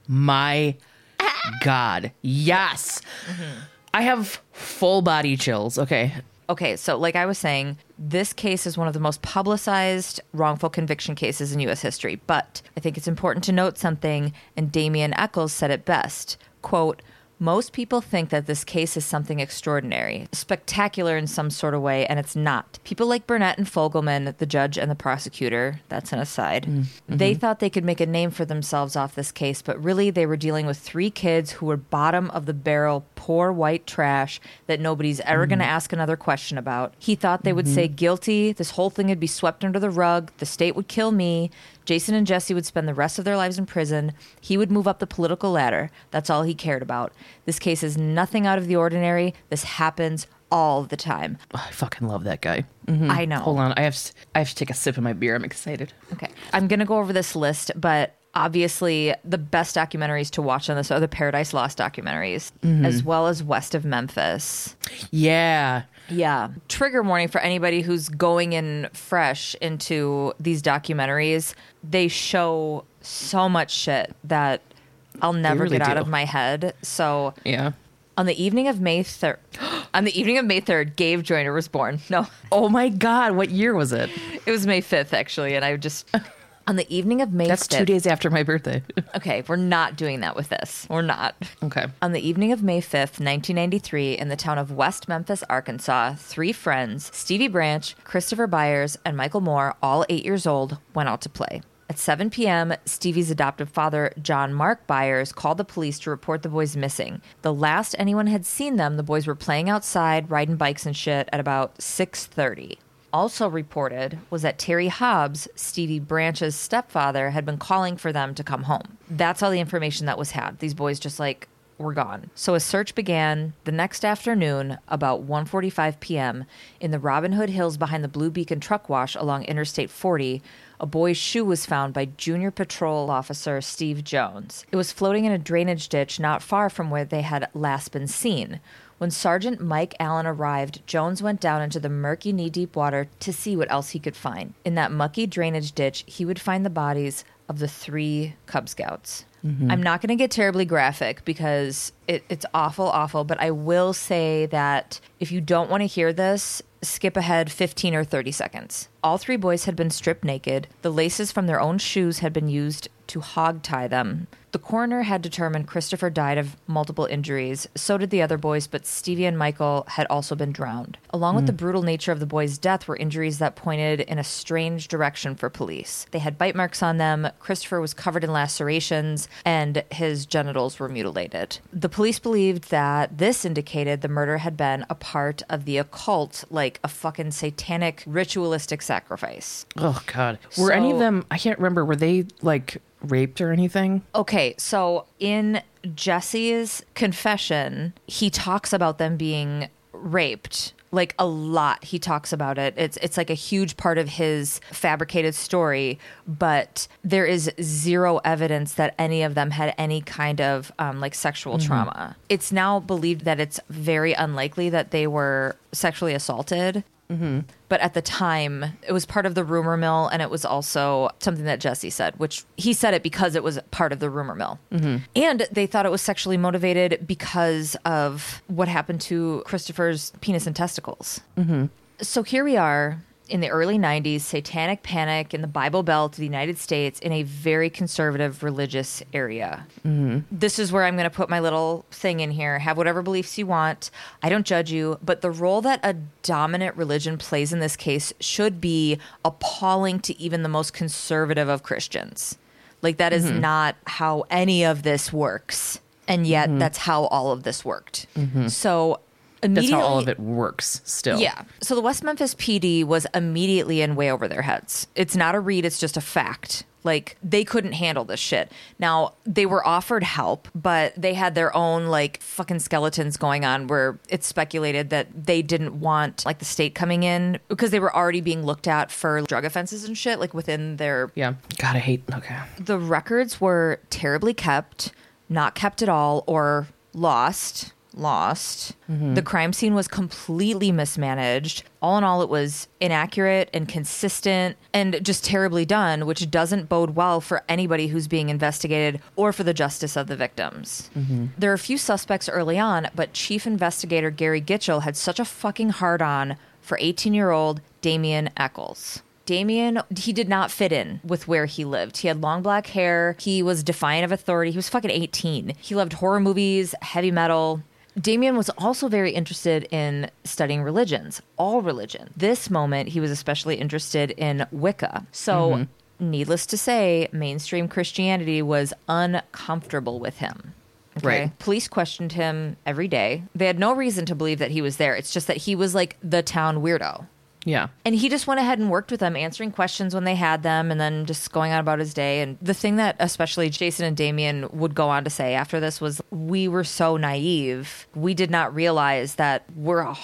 my god. Yes. Mm-hmm. I have full body chills. Okay. Okay, so like I was saying, this case is one of the most publicized wrongful conviction cases in U.S. history. But I think it's important to note something, and Damien Echols said it best quote, most people think that this case is something extraordinary, spectacular in some sort of way, and it's not. People like Burnett and Fogleman, the judge and the prosecutor, that's an aside, mm, mm-hmm. they thought they could make a name for themselves off this case, but really they were dealing with three kids who were bottom of the barrel poor white trash that nobody's ever going to mm-hmm. ask another question about. He thought they would mm-hmm. say guilty, this whole thing would be swept under the rug, the state would kill me, Jason and Jesse would spend the rest of their lives in prison, he would move up the political ladder. That's all he cared about. This case is nothing out of the ordinary. This happens all the time. Oh, I fucking love that guy. Mm-hmm. I know. Hold on, I have to, I have to take a sip of my beer. I'm excited. Okay. I'm going to go over this list, but obviously the best documentaries to watch on this are the Paradise Lost documentaries, mm-hmm. as well as West of Memphis. Yeah, Yeah. Trigger warning for anybody who's going in fresh into these documentaries. They show so much shit that I'll never really get out do. of my head. So yeah. on the evening of May 3rd, on the evening of May 3rd, Gabe Joyner was born. No, Oh my god, what year was it? it was May 5th, actually. And I just, on the evening of May That's 5th. two days after my birthday. Okay, we're not doing that with this. We're not. okay. On the evening of May 5th, 1993, in the town of West Memphis, Arkansas, three friends, Stevie Branch, Christopher Byers, and Michael Moore, all eight years old, went out to play. At 7 p.m., Stevie's adoptive father, John Mark Byers, called the police to report the boys missing. The last anyone had seen them, the boys were playing outside, riding bikes and shit at about 6:30. Also reported was that Terry Hobbs, Stevie Branch's stepfather, had been calling for them to come home. That's all the information that was had. These boys just like were gone. So a search began the next afternoon about 1:45 p.m. in the Robin Hood Hills behind the Blue Beacon truck wash along Interstate 40. A boy's shoe was found by junior patrol officer Steve Jones. It was floating in a drainage ditch not far from where they had last been seen. When Sergeant Mike Allen arrived, Jones went down into the murky, knee deep water to see what else he could find. In that mucky drainage ditch, he would find the bodies of the three Cub Scouts. Mm-hmm. I'm not going to get terribly graphic because it, it's awful, awful, but I will say that if you don't want to hear this, skip ahead 15 or 30 seconds. All three boys had been stripped naked. The laces from their own shoes had been used to hog tie them. The coroner had determined Christopher died of multiple injuries. So did the other boys, but Stevie and Michael had also been drowned. Along with the hmm. brutal nature of the boys' death were injuries that pointed in a strange direction for police. They had bite marks on them. Christopher was covered in lacerations, and his genitals were mutilated. The police believed that this indicated the murder had been a part of the occult, like a fucking satanic ritualistic sacrifice. Oh god. Were any of them I can't remember, were they like raped or anything? Okay, so in Jesse's confession, he talks about them being raped like a lot. He talks about it. It's it's like a huge part of his fabricated story, but there is zero evidence that any of them had any kind of um, like sexual trauma. It's now believed that it's very unlikely that they were sexually assaulted. But at the time, it was part of the rumor mill, and it was also something that Jesse said, which he said it because it was part of the rumor mill. And they thought it was sexually motivated because of what happened to Christopher's penis and testicles. So here we are in the early 90s, satanic panic in the Bible Belt of the United States in a very conservative religious area. Mm-hmm. This is where I'm going to put my little thing in here. Have whatever beliefs you want. I don't judge you, but the role that a dominant religion plays in this case should be appalling to even the most conservative of Christians. Like, that is mm-hmm. not how any of this works. And yet, mm-hmm. that's how all of this worked. So, That's how all of it works still. Yeah. So the West Memphis PD was immediately in way over their heads. It's not a read, it's just a fact. Like they couldn't handle this shit. Now, they were offered help, but they had their own like fucking skeletons going on where it's speculated that they didn't want like the state coming in because they were already being looked at for drug offenses and shit like within their Yeah. God, I hate okay. the records were terribly kept, not kept at all, or lost. Lost. Mm-hmm. The crime scene was completely mismanaged. All in all, it was inaccurate, and consistent and just terribly done, which doesn't bode well for anybody who's being investigated or for the justice of the victims. Mm-hmm. There are a few suspects early on, but Chief Investigator Gary Gitchell had such a fucking hard on for 18 year old Damien Echols. Damien, he did not fit in with where he lived. He had long black hair. He was defiant of authority. He was fucking 18. He loved horror movies, heavy metal. Damien was also very interested in studying religions, all religion. This moment, he was especially interested in Wicca. So, mm-hmm. needless to say, mainstream Christianity was uncomfortable with him. Okay. Right. Police questioned him every day. They had no reason to believe that he was there. It's just that he was like the town weirdo. Yeah. And he just went ahead and worked with them, answering questions when they had them, and then just going on about his day. And the thing that especially Jason and Damien would go on to say after this was, We were so naive. We did not realize that we're a,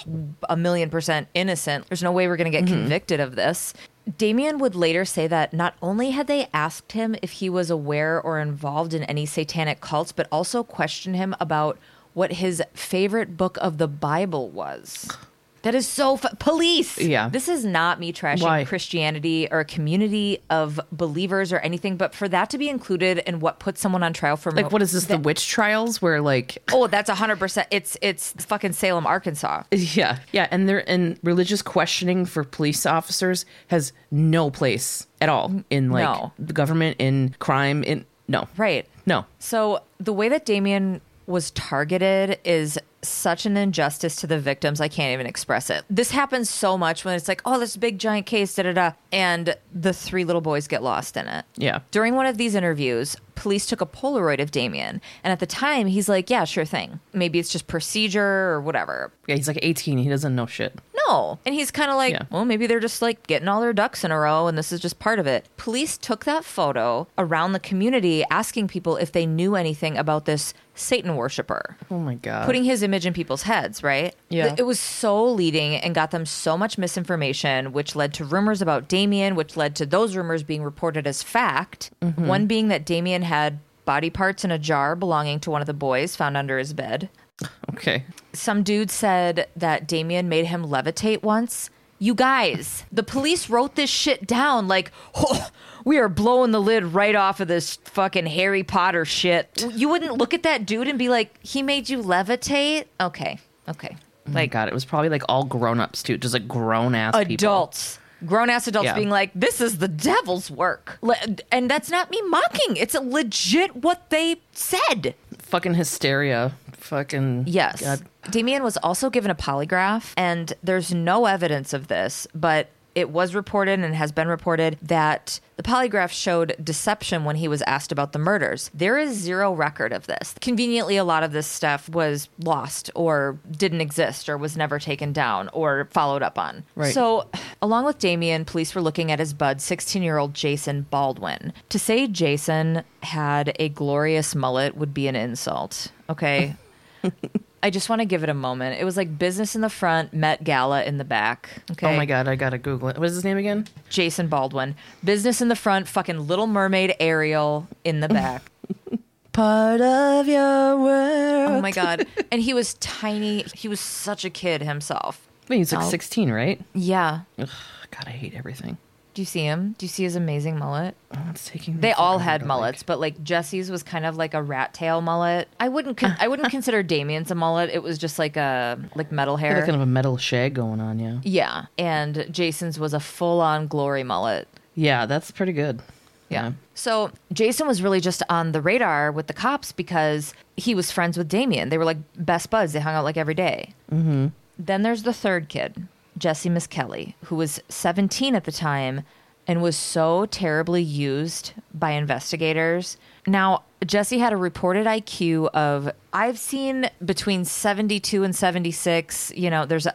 a million percent innocent. There's no way we're going to get mm-hmm. convicted of this. Damien would later say that not only had they asked him if he was aware or involved in any satanic cults, but also questioned him about what his favorite book of the Bible was. That is so fu- police. Yeah. This is not me trashing Why? Christianity or a community of believers or anything, but for that to be included in what puts someone on trial for Like, what is this? The witch trials where, like, Oh, that's hundred percent. It's it's fucking Salem, Arkansas. yeah, yeah, and there and religious questioning for police officers has no place at all in like No. the government, in crime, in no, Right. no, So the way that Damien was targeted is such an injustice to the victims. I can't even express it. This happens so much when it's like, oh, this big giant case, da da da, and the three little boys get lost in it. yeah, During one of these interviews, police took a Polaroid of Damien, and at the time, he's like, "Yeah, sure thing. Maybe it's just procedure or whatever." yeah. He's like eighteen. He doesn't know shit. No. And he's kind of like, Yeah. well, maybe they're just like getting all their ducks in a row and this is just part of it. Police took that photo around the community asking people if they knew anything about this Satan worshiper, Oh my god, putting his image in people's heads, right? Yeah. It was so leading and got them so much misinformation, which led to rumors about Damien, which led to those rumors being reported as fact. Mm-hmm. One being that Damien had body parts in a jar belonging to one of the boys found under his bed. okay, Some dude said that Damien made him levitate once. You guys, the police wrote this shit down like, "Oh, we are blowing the lid right off of this fucking Harry Potter shit. You wouldn't look at that dude and be like, he made you levitate? Okay, okay. Oh like Like, God, it was probably like all grown ups too, just like grown ass people. adults. Grown ass adults Yeah. being like, this is the devil's work. And that's not me mocking. It's legit what they said. fucking hysteria, fucking Yes. God. Damien was also given a polygraph, and there's no evidence of this, but it was reported and has been reported that the polygraph showed deception when he was asked about the murders. There is zero record of this. Conveniently, a lot of this stuff was lost or didn't exist or was never taken down or followed up on. Right. So, along with Damien, police were looking at his bud, 16 year old Jason Baldwin. To say Jason had a glorious mullet would be an insult. Okay. I just want to give it a moment. It was like business in the front, Met Gala in the back. Okay. Oh my god, I gotta Google it. What is his name again? Jason Baldwin. Business in the front, fucking Little Mermaid Ariel in the back. Part of your world. oh my God. And he was tiny. He was such a kid himself. I mean, he's like Oh. sixteen, right? Yeah. Ugh, God, I hate everything. Do you see him? Do you see his amazing mullet? Oh, it's taking. They all had mullets, like- but like Jesse's was kind of like a rat tail mullet. I wouldn't con- I wouldn't consider Damien's a mullet. It was just like a like metal hair. kind of a metal shag going on, yeah. yeah, and Jason's was a full on glory mullet. Yeah, that's pretty good. Yeah. So Jason was really just on the radar with the cops because he was friends with Damien. They were like best buds. They hung out like every day. Mm-hmm. Then there's the third kid, Jesse Misskelley, who was 17 at the time and was so terribly used by investigators. Now, Jesse had a reported IQ of, I've seen between 72 and 76. You know, there's a,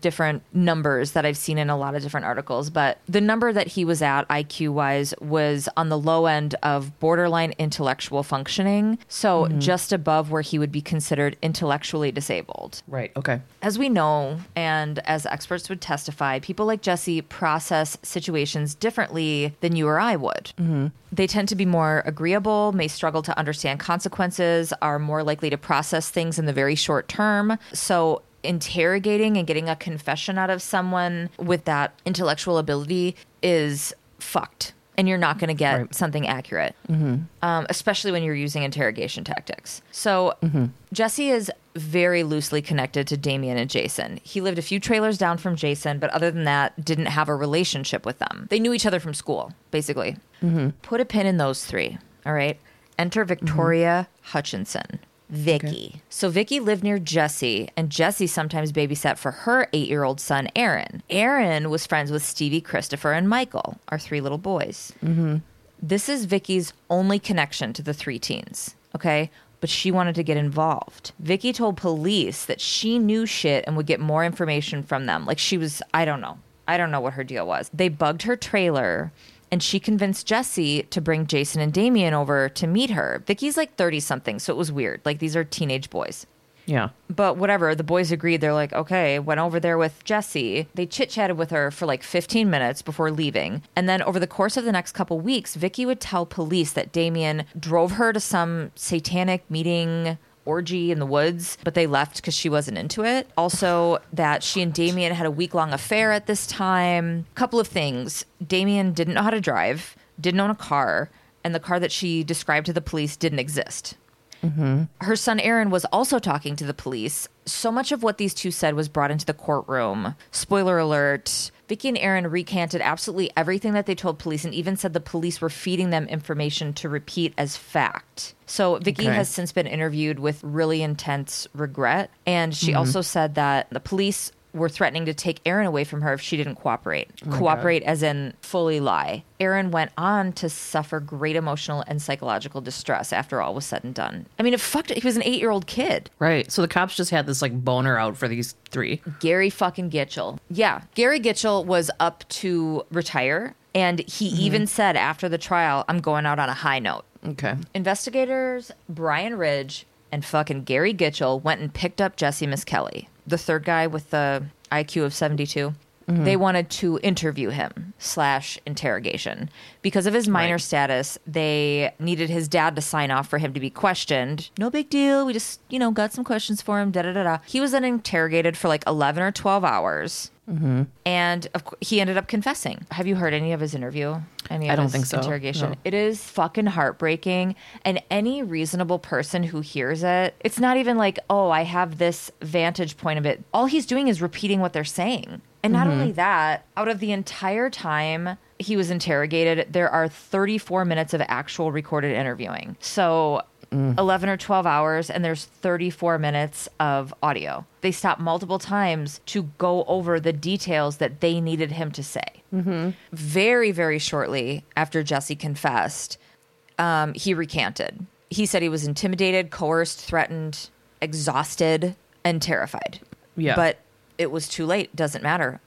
different numbers that I've seen in a lot of different articles, but the number that he was at IQ wise was on the low end of borderline intellectual functioning. So mm-hmm. just above where he would be considered intellectually disabled. Right. Okay. As we know, and as experts would testify, people like Jesse process situations differently than you or I would. Mm-hmm. They tend to be more agreeable, may struggle to understand consequences, are more likely to process things in the very short term. So, interrogating and getting a confession out of someone with that intellectual ability is fucked. And you're not going to get Right. something accurate mm-hmm. um, especially when you're using interrogation tactics. So mm-hmm. Jesse is very loosely connected to Damien and Jason. He lived a few trailers down from Jason, but other than that, didn't have a relationship with them. They knew each other from school, basically. Mm-hmm. Put a pin in those three. All right. Enter Victoria Hutcheson. Vicky. So Vicky lived near Jesse, and Jesse sometimes babysat for her eight-year-old son Aaron. Aaron was friends with Stevie, Christopher, and Michael, our three little boys. Mm-hmm. This is Vicky's only connection to the three teens. Okay. but she wanted to get involved. Vicky told police that she knew shit and would get more information from them. Like she was, I don't know. I don't know what her deal was. They bugged her trailer and she convinced Jesse to bring Jason and Damien over to meet her. Vicky's like 30 something, so it was weird. Like these are teenage boys. Yeah. But whatever, the boys agreed. They're like, okay, went over there with Jesse. They chit chatted with her for like 15 minutes before leaving. And then over the course of the next couple weeks, Vicky would tell police that Damien drove her to some satanic meeting orgy in the woods, but they left because she wasn't into it. Also, that she and Damien had a week long affair at this time. Couple of things. Damien didn't know how to drive, didn't own a car, and the car that she described to the police didn't exist. Mm-hmm. Her son Aaron was also talking to the police. So much of what these two said was brought into the courtroom. Spoiler alert. Vicky and Aaron recanted absolutely everything that they told police and even said the police were feeding them information to repeat as fact. So Vicky Okay. has since been interviewed with really intense regret and she mm-hmm. also said that the police were threatening to take Aaron away from her if she didn't cooperate. Oh cooperate as in fully lie. Aaron went on to suffer great emotional and psychological distress after all was said and done. I mean, it fucked. He was an eight-year-old kid. Right. So the cops just had this like boner out for these three. Gary fucking Gitchell. Yeah, Gary Gitchell was up to retire, and he mm-hmm. even said after the trial, "I'm going out on a high note." Okay. Investigators Brian Ridge and fucking Gary Gitchell went and picked up Jesse Misskelley, the third guy with the IQ of 72. Mm-hmm. They wanted to interview him slash interrogation because of his minor Right. status. They needed his dad to sign off for him to be questioned. No big deal. We just you know got some questions for him. Da da da da. He was then interrogated for like 11 or 12 hours. And of course, he ended up confessing. Have you heard any of his interview? Any of I don't his think so, Interrogation. no. It is fucking heartbreaking. And any reasonable person who hears it, it's not even like, oh, I have this vantage point of it. All he's doing is repeating what they're saying. And not Mm-hmm. only that, out of the entire time he was interrogated, there are 34 minutes of actual recorded interviewing. So Mm. 11 or 12 hours, and there's 34 minutes of audio. They stopped multiple times to go over the details that they needed him to say. Very, very shortly after Jesse confessed, um, he recanted. He said he was intimidated, coerced, threatened, exhausted, and terrified. Yeah. But it was too late. Doesn't matter.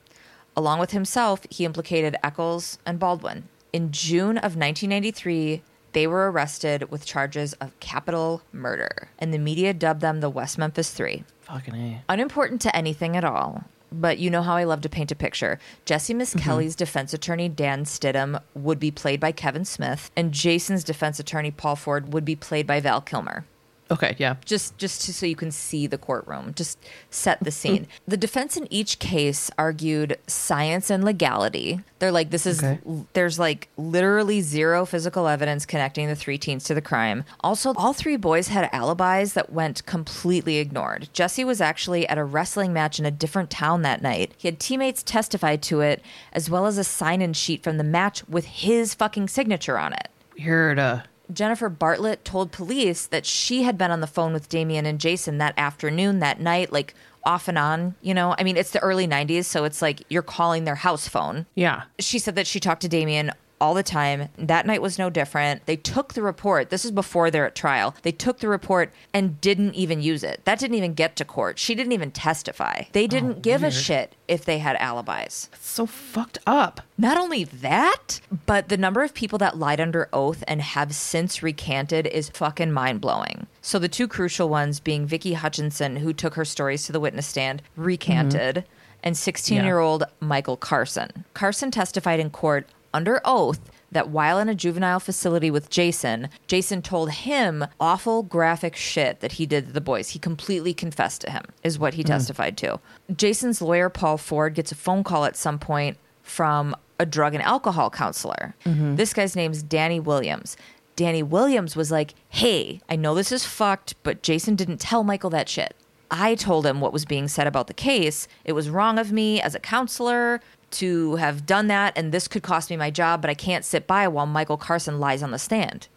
Along with himself, he implicated Echols and Baldwin. In June of 1993, they were arrested with charges of capital murder, and the media dubbed them the West Memphis Three Fucking A. unimportant to anything at all. But you know how I love to paint a picture. Jesse Miss mm-hmm. Kelly's defense attorney, Dan Stidham, would be played by Kevin Smith, and Jason's defense attorney, Paul Ford, would be played by Val Kilmer. Okay. Yeah. Just, just to, so you can see the courtroom, just set the scene. the defense in each case argued science and legality. They're like, this is, Okay. there's like literally zero physical evidence connecting the three teens to the crime. Also, all three boys had alibis that went completely ignored. Jesse was actually at a wrestling match in a different town that night. He had teammates testify to it, as well as a sign in sheet from the match with his fucking signature on it. Weird. Uh, Jennifer Bartlett told police that she had been on the phone with Damien and Jason that afternoon, that night, like off and on. You know, I mean, it's the early 90s, so it's like you're calling their house phone. yeah. She said that she talked to Damien all the time. That night was no different. They took the report. This is before they're at trial. They took the report and didn't even use it. That didn't even get to court. She didn't even testify. They oh, didn't give a shit if they had alibis. That's So fucked up. Not only that, but the number of people that lied under oath and have since recanted is fucking mind blowing. So the two crucial ones being Vicky Hutcheson, who took her stories to the witness stand, mm-hmm. recanted, and 16 year old Michael Carson. Carson testified in court under oath that while in a juvenile facility with Jason, Jason told him awful graphic shit that he did to the boys. He completely confessed to him, is what he mm-hmm. testified to. Jason's lawyer, Paul Ford, gets a phone call at some point from a drug and alcohol counselor. Mm-hmm. This guy's name's Danny Williams. Danny Williams was like, Hey, I know this is fucked, but Jason didn't tell Michael that shit. I told him what was being said about the case. It was wrong of me as a counselor to have done that, and this could cost me my job, but I can't sit by while Michael Carson lies on the stand.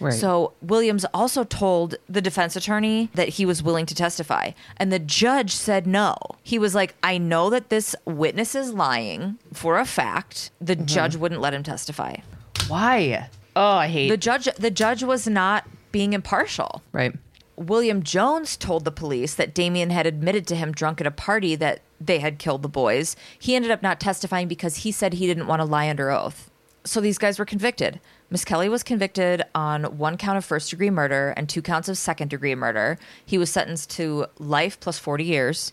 Right. So Williams also told the defense attorney that he was willing to testify, and the judge said no. He was like, "I know that this witness is lying for a fact." The mm-hmm. judge wouldn't let him testify. Why? Oh, I hate. The judge, the judge was not being impartial. right. William Jones told the police that Damien had admitted to him drunk at a party that they had killed the boys. He ended up not testifying because he said he didn't want to lie under oath. So these guys were convicted. Misskelley was convicted on one count of first degree murder and two counts of second degree murder. He was sentenced to life plus 40 years.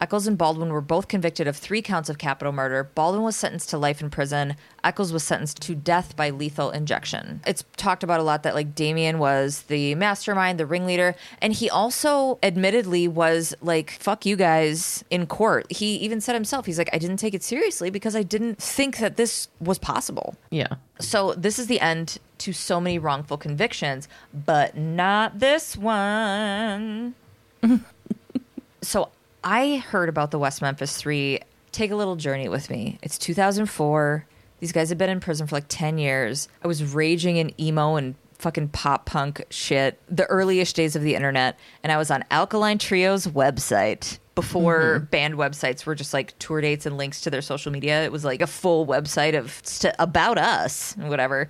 Echols and Baldwin were both convicted of three counts of capital murder. Baldwin was sentenced to life in prison. Echols was sentenced to death by lethal injection. It's talked about a lot that like Damien was the mastermind, the ringleader, and he also admittedly was like fuck you guys in court. He even said himself, he's like I didn't take it seriously because I didn't think that this was possible. Yeah. So this is the end to so many wrongful convictions, but not this one. so I heard about the West Memphis Three. Take a little journey with me. It's 2004. These guys have been in prison for like 10 years. I was raging in emo and fucking pop punk shit, the earliest days of the internet, and I was on Alkaline Trio's website before band websites were just like tour dates and links to their social media. It was like a full website of st- about us, and whatever.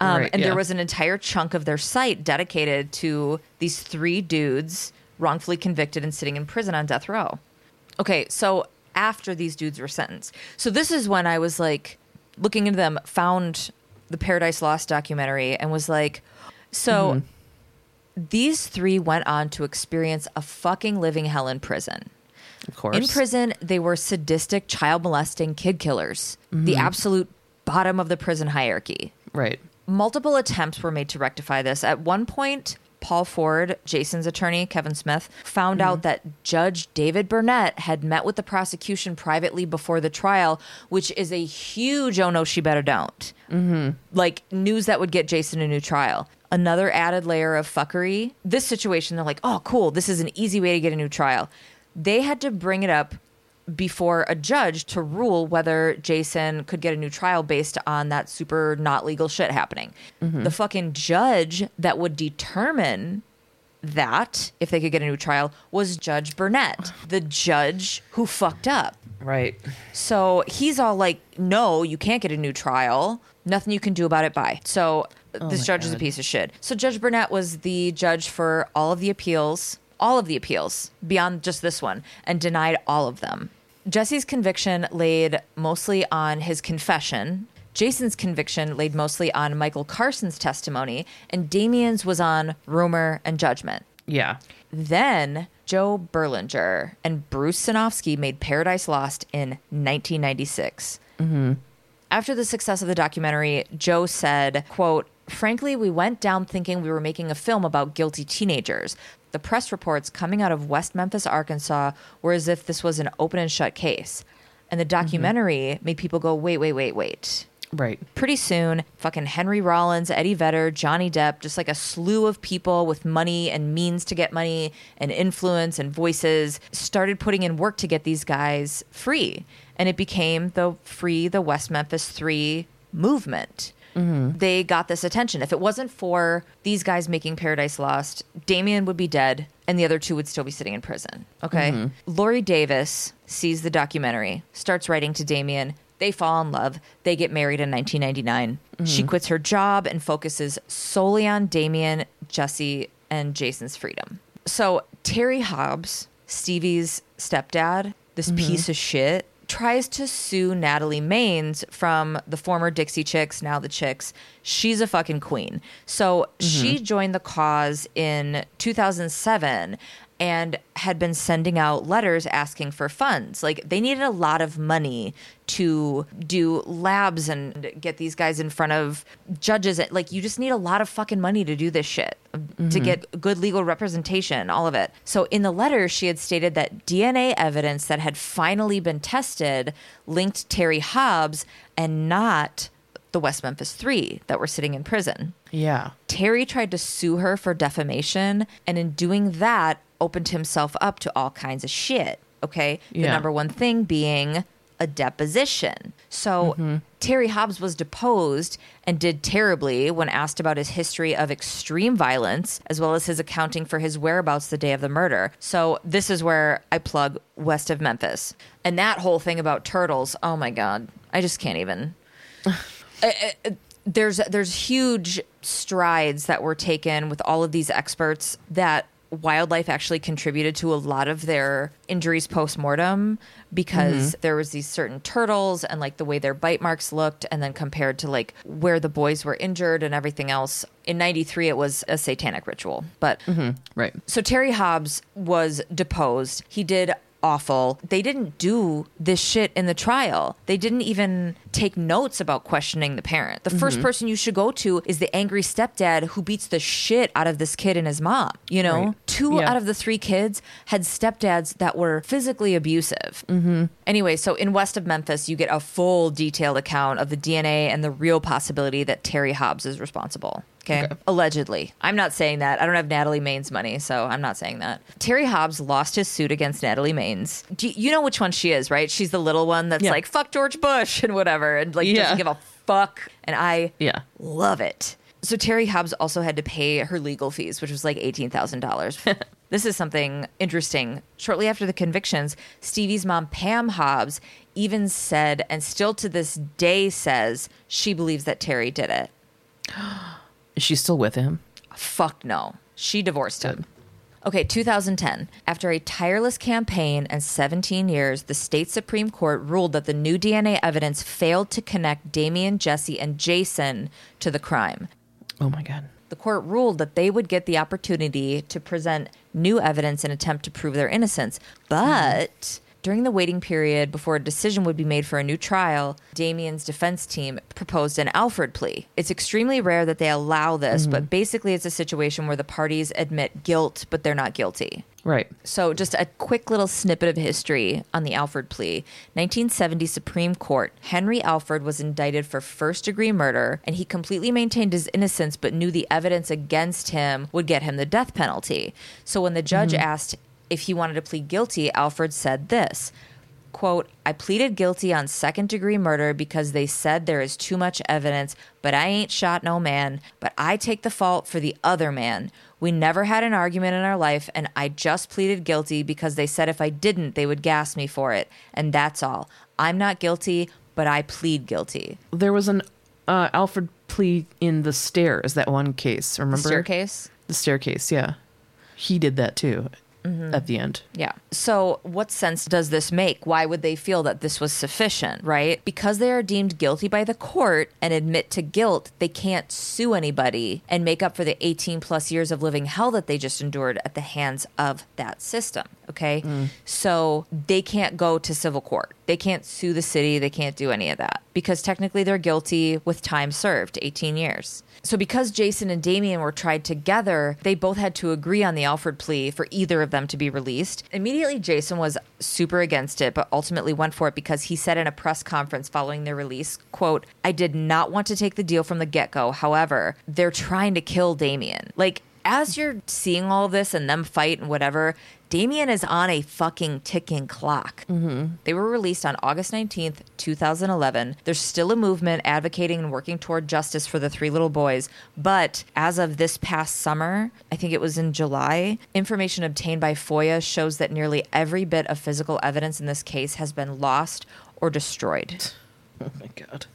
Um, Right, and yeah. there was an entire chunk of their site dedicated to these three dudes wrongfully convicted and sitting in prison on death row. Okay, so after these dudes were sentenced. So this is when I was like looking into them, found the Paradise Lost documentary and was like, so mm-hmm. these three went on to experience a fucking living hell in prison. Of course. In prison, they were sadistic, child molesting kid killers, the mm-hmm. absolute bottom of the prison hierarchy. Right. Multiple attempts were made to rectify this. At one point, Paul Ford, Jason's attorney, Kevin Smith, found out that Judge David Burnett had met with the prosecution privately before the trial, which is a huge oh no, she better don't. Mm-hmm. Like news that would get Jason a new trial. Another added layer of fuckery. This situation, they're like, oh, cool, this is an easy way to get a new trial. They had to bring it up before a judge to rule whether Jason could get a new trial based on that super not legal shit happening. Mm-hmm. The fucking judge that would determine that if they could get a new trial was Judge Burnett, the judge who fucked up. Right. So he's all like, "No, you can't get a new trial. Nothing you can do about it." Bye. So oh this my judge is a piece of shit. So Judge Burnett was the judge for all of the appeals, all of the appeals beyond just this one, and denied all of them. Jesse's conviction laid mostly on his confession. Jason's conviction laid mostly on Michael Carson's testimony, and Damien's was on rumor and judgment. Yeah. Then Joe Berlinger and Bruce Sinofsky made Paradise Lost in 1996. Mm-hmm. After the success of the documentary, Joe said, quote, Frankly, we went down thinking we were making a film about guilty teenagers. The press reports coming out of West Memphis, Arkansas were as if this was an open and shut case. And the mm-hmm. documentary made people go, wait, wait, wait, wait Right. pretty soon, fucking Henry Rollins, Eddie Vedder, Johnny Depp, just like a slew of people with money and means to get money and influence and voices started putting in work to get these guys free. And it became the Free the West Memphis Three movement. Mm-hmm. They got this attention. If it wasn't for these guys making Paradise Lost, Damien would be dead and the other two would still be sitting in prison. Okay. Mm-hmm. Lori Davis sees the documentary, starts writing to Damien. They fall in love. They get married in 1999. Mm-hmm. She quits her job and focuses solely on Damien, Jesse, and Jason's freedom. So Terry Hobbs, Stevie's stepdad, this piece of shit, tries to sue Natalie Maines from the former Dixie Chicks, now the Chicks. She's a fucking queen. So she mm-hmm. joined the cause in 2007 and had been sending out letters asking for funds. Like they needed a lot of money to do labs and get these guys in front of judges. Like you just need a lot of fucking money to do this shit, to mm-hmm. get good legal representation, all of it. So in the letter, she had stated that DNA evidence that had finally been tested linked Terry Hobbs and not the West Memphis Three that were sitting in prison. Yeah. Terry tried to sue her for defamation, and in doing that, opened himself up to all kinds of shit. Okay. The number one thing being a deposition. So mm-hmm. Terry Hobbs was deposed and did terribly when asked about his history of extreme violence, as well as his accounting for his whereabouts the day of the murder. So this is where I plug west of Memphis. And that whole thing about turtles, oh my God, I just can't even there's there's huge strides that were taken with all of these experts that wildlife actually contributed to a lot of their injuries post mortem because mm-hmm. there was these certain turtles and like the way their bite marks looked and then compared to like where the boys were injured and everything else. In 93 it was a satanic ritual. But mm-hmm. Right. so Terry Hobbs was deposed. He did awful. They didn't do this shit in the trial. They didn't even take notes about questioning the parent. The first Mm-hmm. person you should go to is the angry stepdad who beats the shit out of this kid and his mom. You know, Right. two Yeah. out of the three kids had stepdads that were physically abusive. Mm-hmm. Anyway, so in west of Memphis, you get a full detailed account of the DNA and the real possibility that Terry Hobbs is responsible. Okay. Allegedly. I'm not saying that. I don't have Natalie Main's money, so I'm not saying that. Terry Hobbs lost his suit against Natalie Maines. Do you, you know which one she is, right? She's the little one that's Yeah. like, fuck George Bush and whatever, and like Yeah. doesn't give a fuck. And I Yeah. love it. So Terry Hobbs also had to pay her legal fees, which was like $18,000. this is something interesting. Shortly after the convictions, Stevie's mom, Pam Hobbs, even said, and still to this day says, she believes that Terry did it. Is she still with him? Fuck no. She divorced him. Okay, 2010. After a tireless campaign and 17 years, the state Supreme Court ruled that the new DNA evidence failed to connect Damien, Jesse, and Jason to the crime. Oh my god. The court ruled that they would get the opportunity to present new evidence and attempt to prove their innocence. But during the waiting period before a decision would be made for a new trial, Damien's defense team proposed an Alford plea. It's extremely rare that they allow this, but mm-hmm. basically it's a situation where the parties admit guilt, but they're not guilty. Right. So, just a quick little snippet of history on the Alford plea. 1970 Supreme Court. Henry Alford was indicted for first degree murder, and he completely maintained his innocence but knew the evidence against him would get him the death penalty. So, when the judge mm-hmm. asked if he wanted to plead guilty, Alford said this quote, I pleaded guilty on second degree murder because they said there is too much evidence, but I ain't shot no man, but I take the fault for the other man. We never had an argument in our life, and I just pleaded guilty because they said if I didn't, they would gas me for it. And that's all. I'm not guilty, but I plead guilty. There was an uh, Alford plea in the stairs. That one case. Remember Staircase? The staircase. Yeah. He did that too. Mm-hmm. At the end. Yeah. So, what sense does this make? Why would they feel that this was sufficient, right? Because they are deemed guilty by the court and admit to guilt, they can't sue anybody and make up for the 18 plus years of living hell that they just endured at the hands of that system. Okay. Mm. So, they can't go to civil court. They can't sue the city. They can't do any of that because technically they're guilty with time served 18 years. So, because Jason and Damien were tried together, they both had to agree on the Alford plea for either of them to be released. Immediately, Jason was super against it, but ultimately went for it because he said in a press conference following their release, quote, I did not want to take the deal from the get go. However, they're trying to kill Damien. Like, as you're seeing all this and them fight and whatever, Damien is on a fucking ticking clock. Mm-hmm. They were released on August 19th, 2011. There's still a movement advocating and working toward justice for the three little boys. But as of this past summer, I think it was in July, information obtained by FOIA shows that nearly every bit of physical evidence in this case has been lost or destroyed. Oh my god.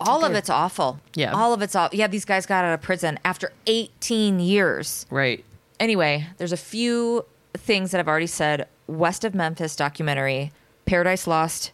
All of it's awful. Yeah. All of it's awful. Yeah, these guys got out of prison after 18 years. Right. Anyway, there's a few things that I've already said. West of Memphis documentary, Paradise Lost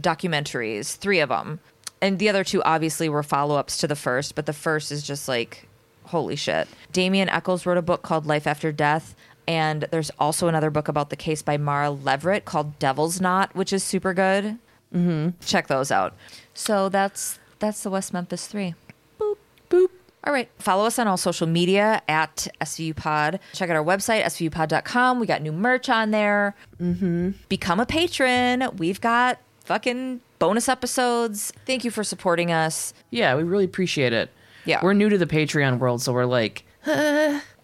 documentaries, three of them. And the other two obviously were follow ups to the first, but the first is just like, holy shit. Damien Echols wrote a book called Life After Death. And there's also another book about the case by Mara Leveritt called Devil's Knot, which is super good. Mm-hmm. Check those out. So that's that's the West Memphis three. Boop boop. All right. Follow us on all social media at SVU Pod. Check out our website, svupod.com. We got new merch on there. Mm-hmm. Become a patron. We've got fucking bonus episodes. Thank you for supporting us. Yeah, we really appreciate it. Yeah. We're new to the Patreon world, so we're like,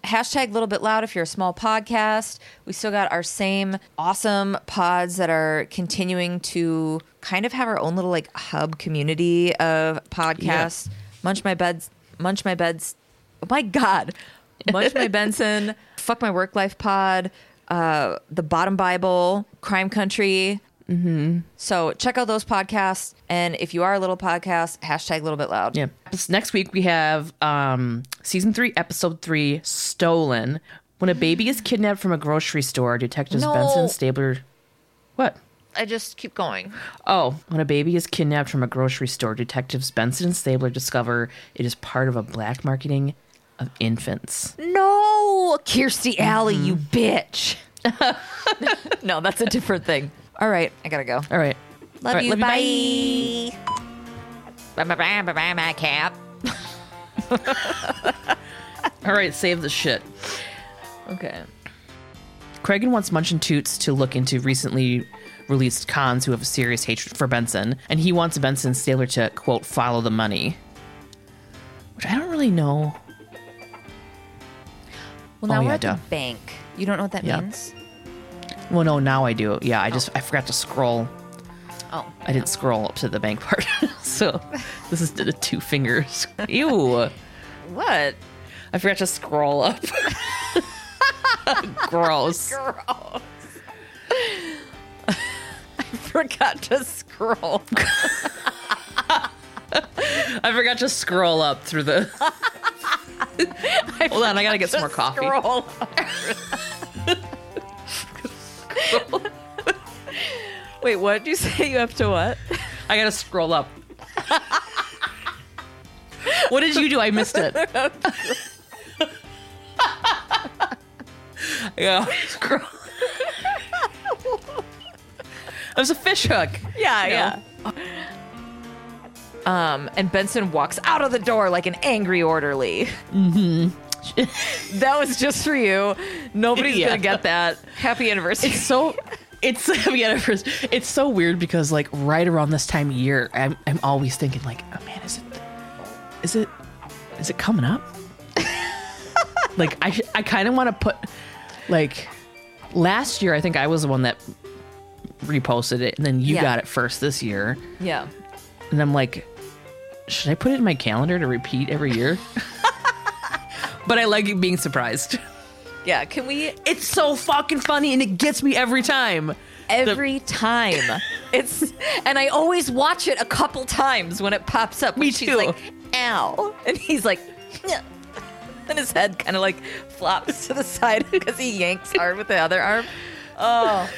Hashtag a little bit loud if you're a small podcast. We still got our same awesome pods that are continuing to kind of have our own little like hub community of podcasts. Munch my beds, munch my beds. Oh my god, munch my Benson. Fuck my work life pod. Uh, the Bottom Bible, Crime Country. Mm-hmm. So check out those podcasts, and if you are a little podcast, hashtag little bit loud. yeah. Next week we have um season three, episode three, Stolen. When a baby is kidnapped from a grocery store, detectives No. Benson Stabler. What? I just keep going. Oh, when a baby is kidnapped from a grocery store, detectives Benson and Stabler discover it is part of a black marketing of infants. No, Kirstie Alley, you Mm-hmm. bitch. no, that's a different thing. All right, I gotta go. All right. Love All right, you. love bye. Bye. Bye. Bye. Bye. Bye. My cat. All right, save the shit. Okay. Cragen wants Munch and Toots to look into recently released cons who have a serious hatred for Benson, and he wants Benson Stabler to, quote, follow the money. Which I don't really know. Well, now Oh, we're yeah, at duh. the bank. You don't know what that Yeah. means? Well, no, now I do. Yeah, I oh. just, I forgot to scroll. Oh. I didn't scroll up to the bank part. so this is the two fingers. Ew. What? I forgot to scroll up. Gross. Gross. I forgot to scroll. I forgot to scroll up through the. Hold on, I gotta get some more coffee. Scroll. Wait, what did you say? You have to what? I gotta scroll up. what did you do? I missed it. yeah, scroll. It was a fish hook. Yeah, yeah. Um, and Benson walks out of the door like an angry orderly. Mm-hmm. that was just for you. Nobody's Yeah. gonna get that. Happy anniversary. It's so. It's yeah, first. It's so weird because like right around this time of year, I'm I'm always thinking like, oh man, is it, is it, is it coming up? like I I kind of want to put like last year I think I was the one that reposted it and then you Yeah. got it first this year yeah. and I'm like, should I put it in my calendar to repeat every year? But I like being surprised. Yeah. Can we It's so fucking funny and it gets me every time. every time? It's and I always watch it a couple times when it pops up. Me She's too. like, ow. And he's like, and his head kind of like flops to the side because he yanks hard with the other arm. Oh,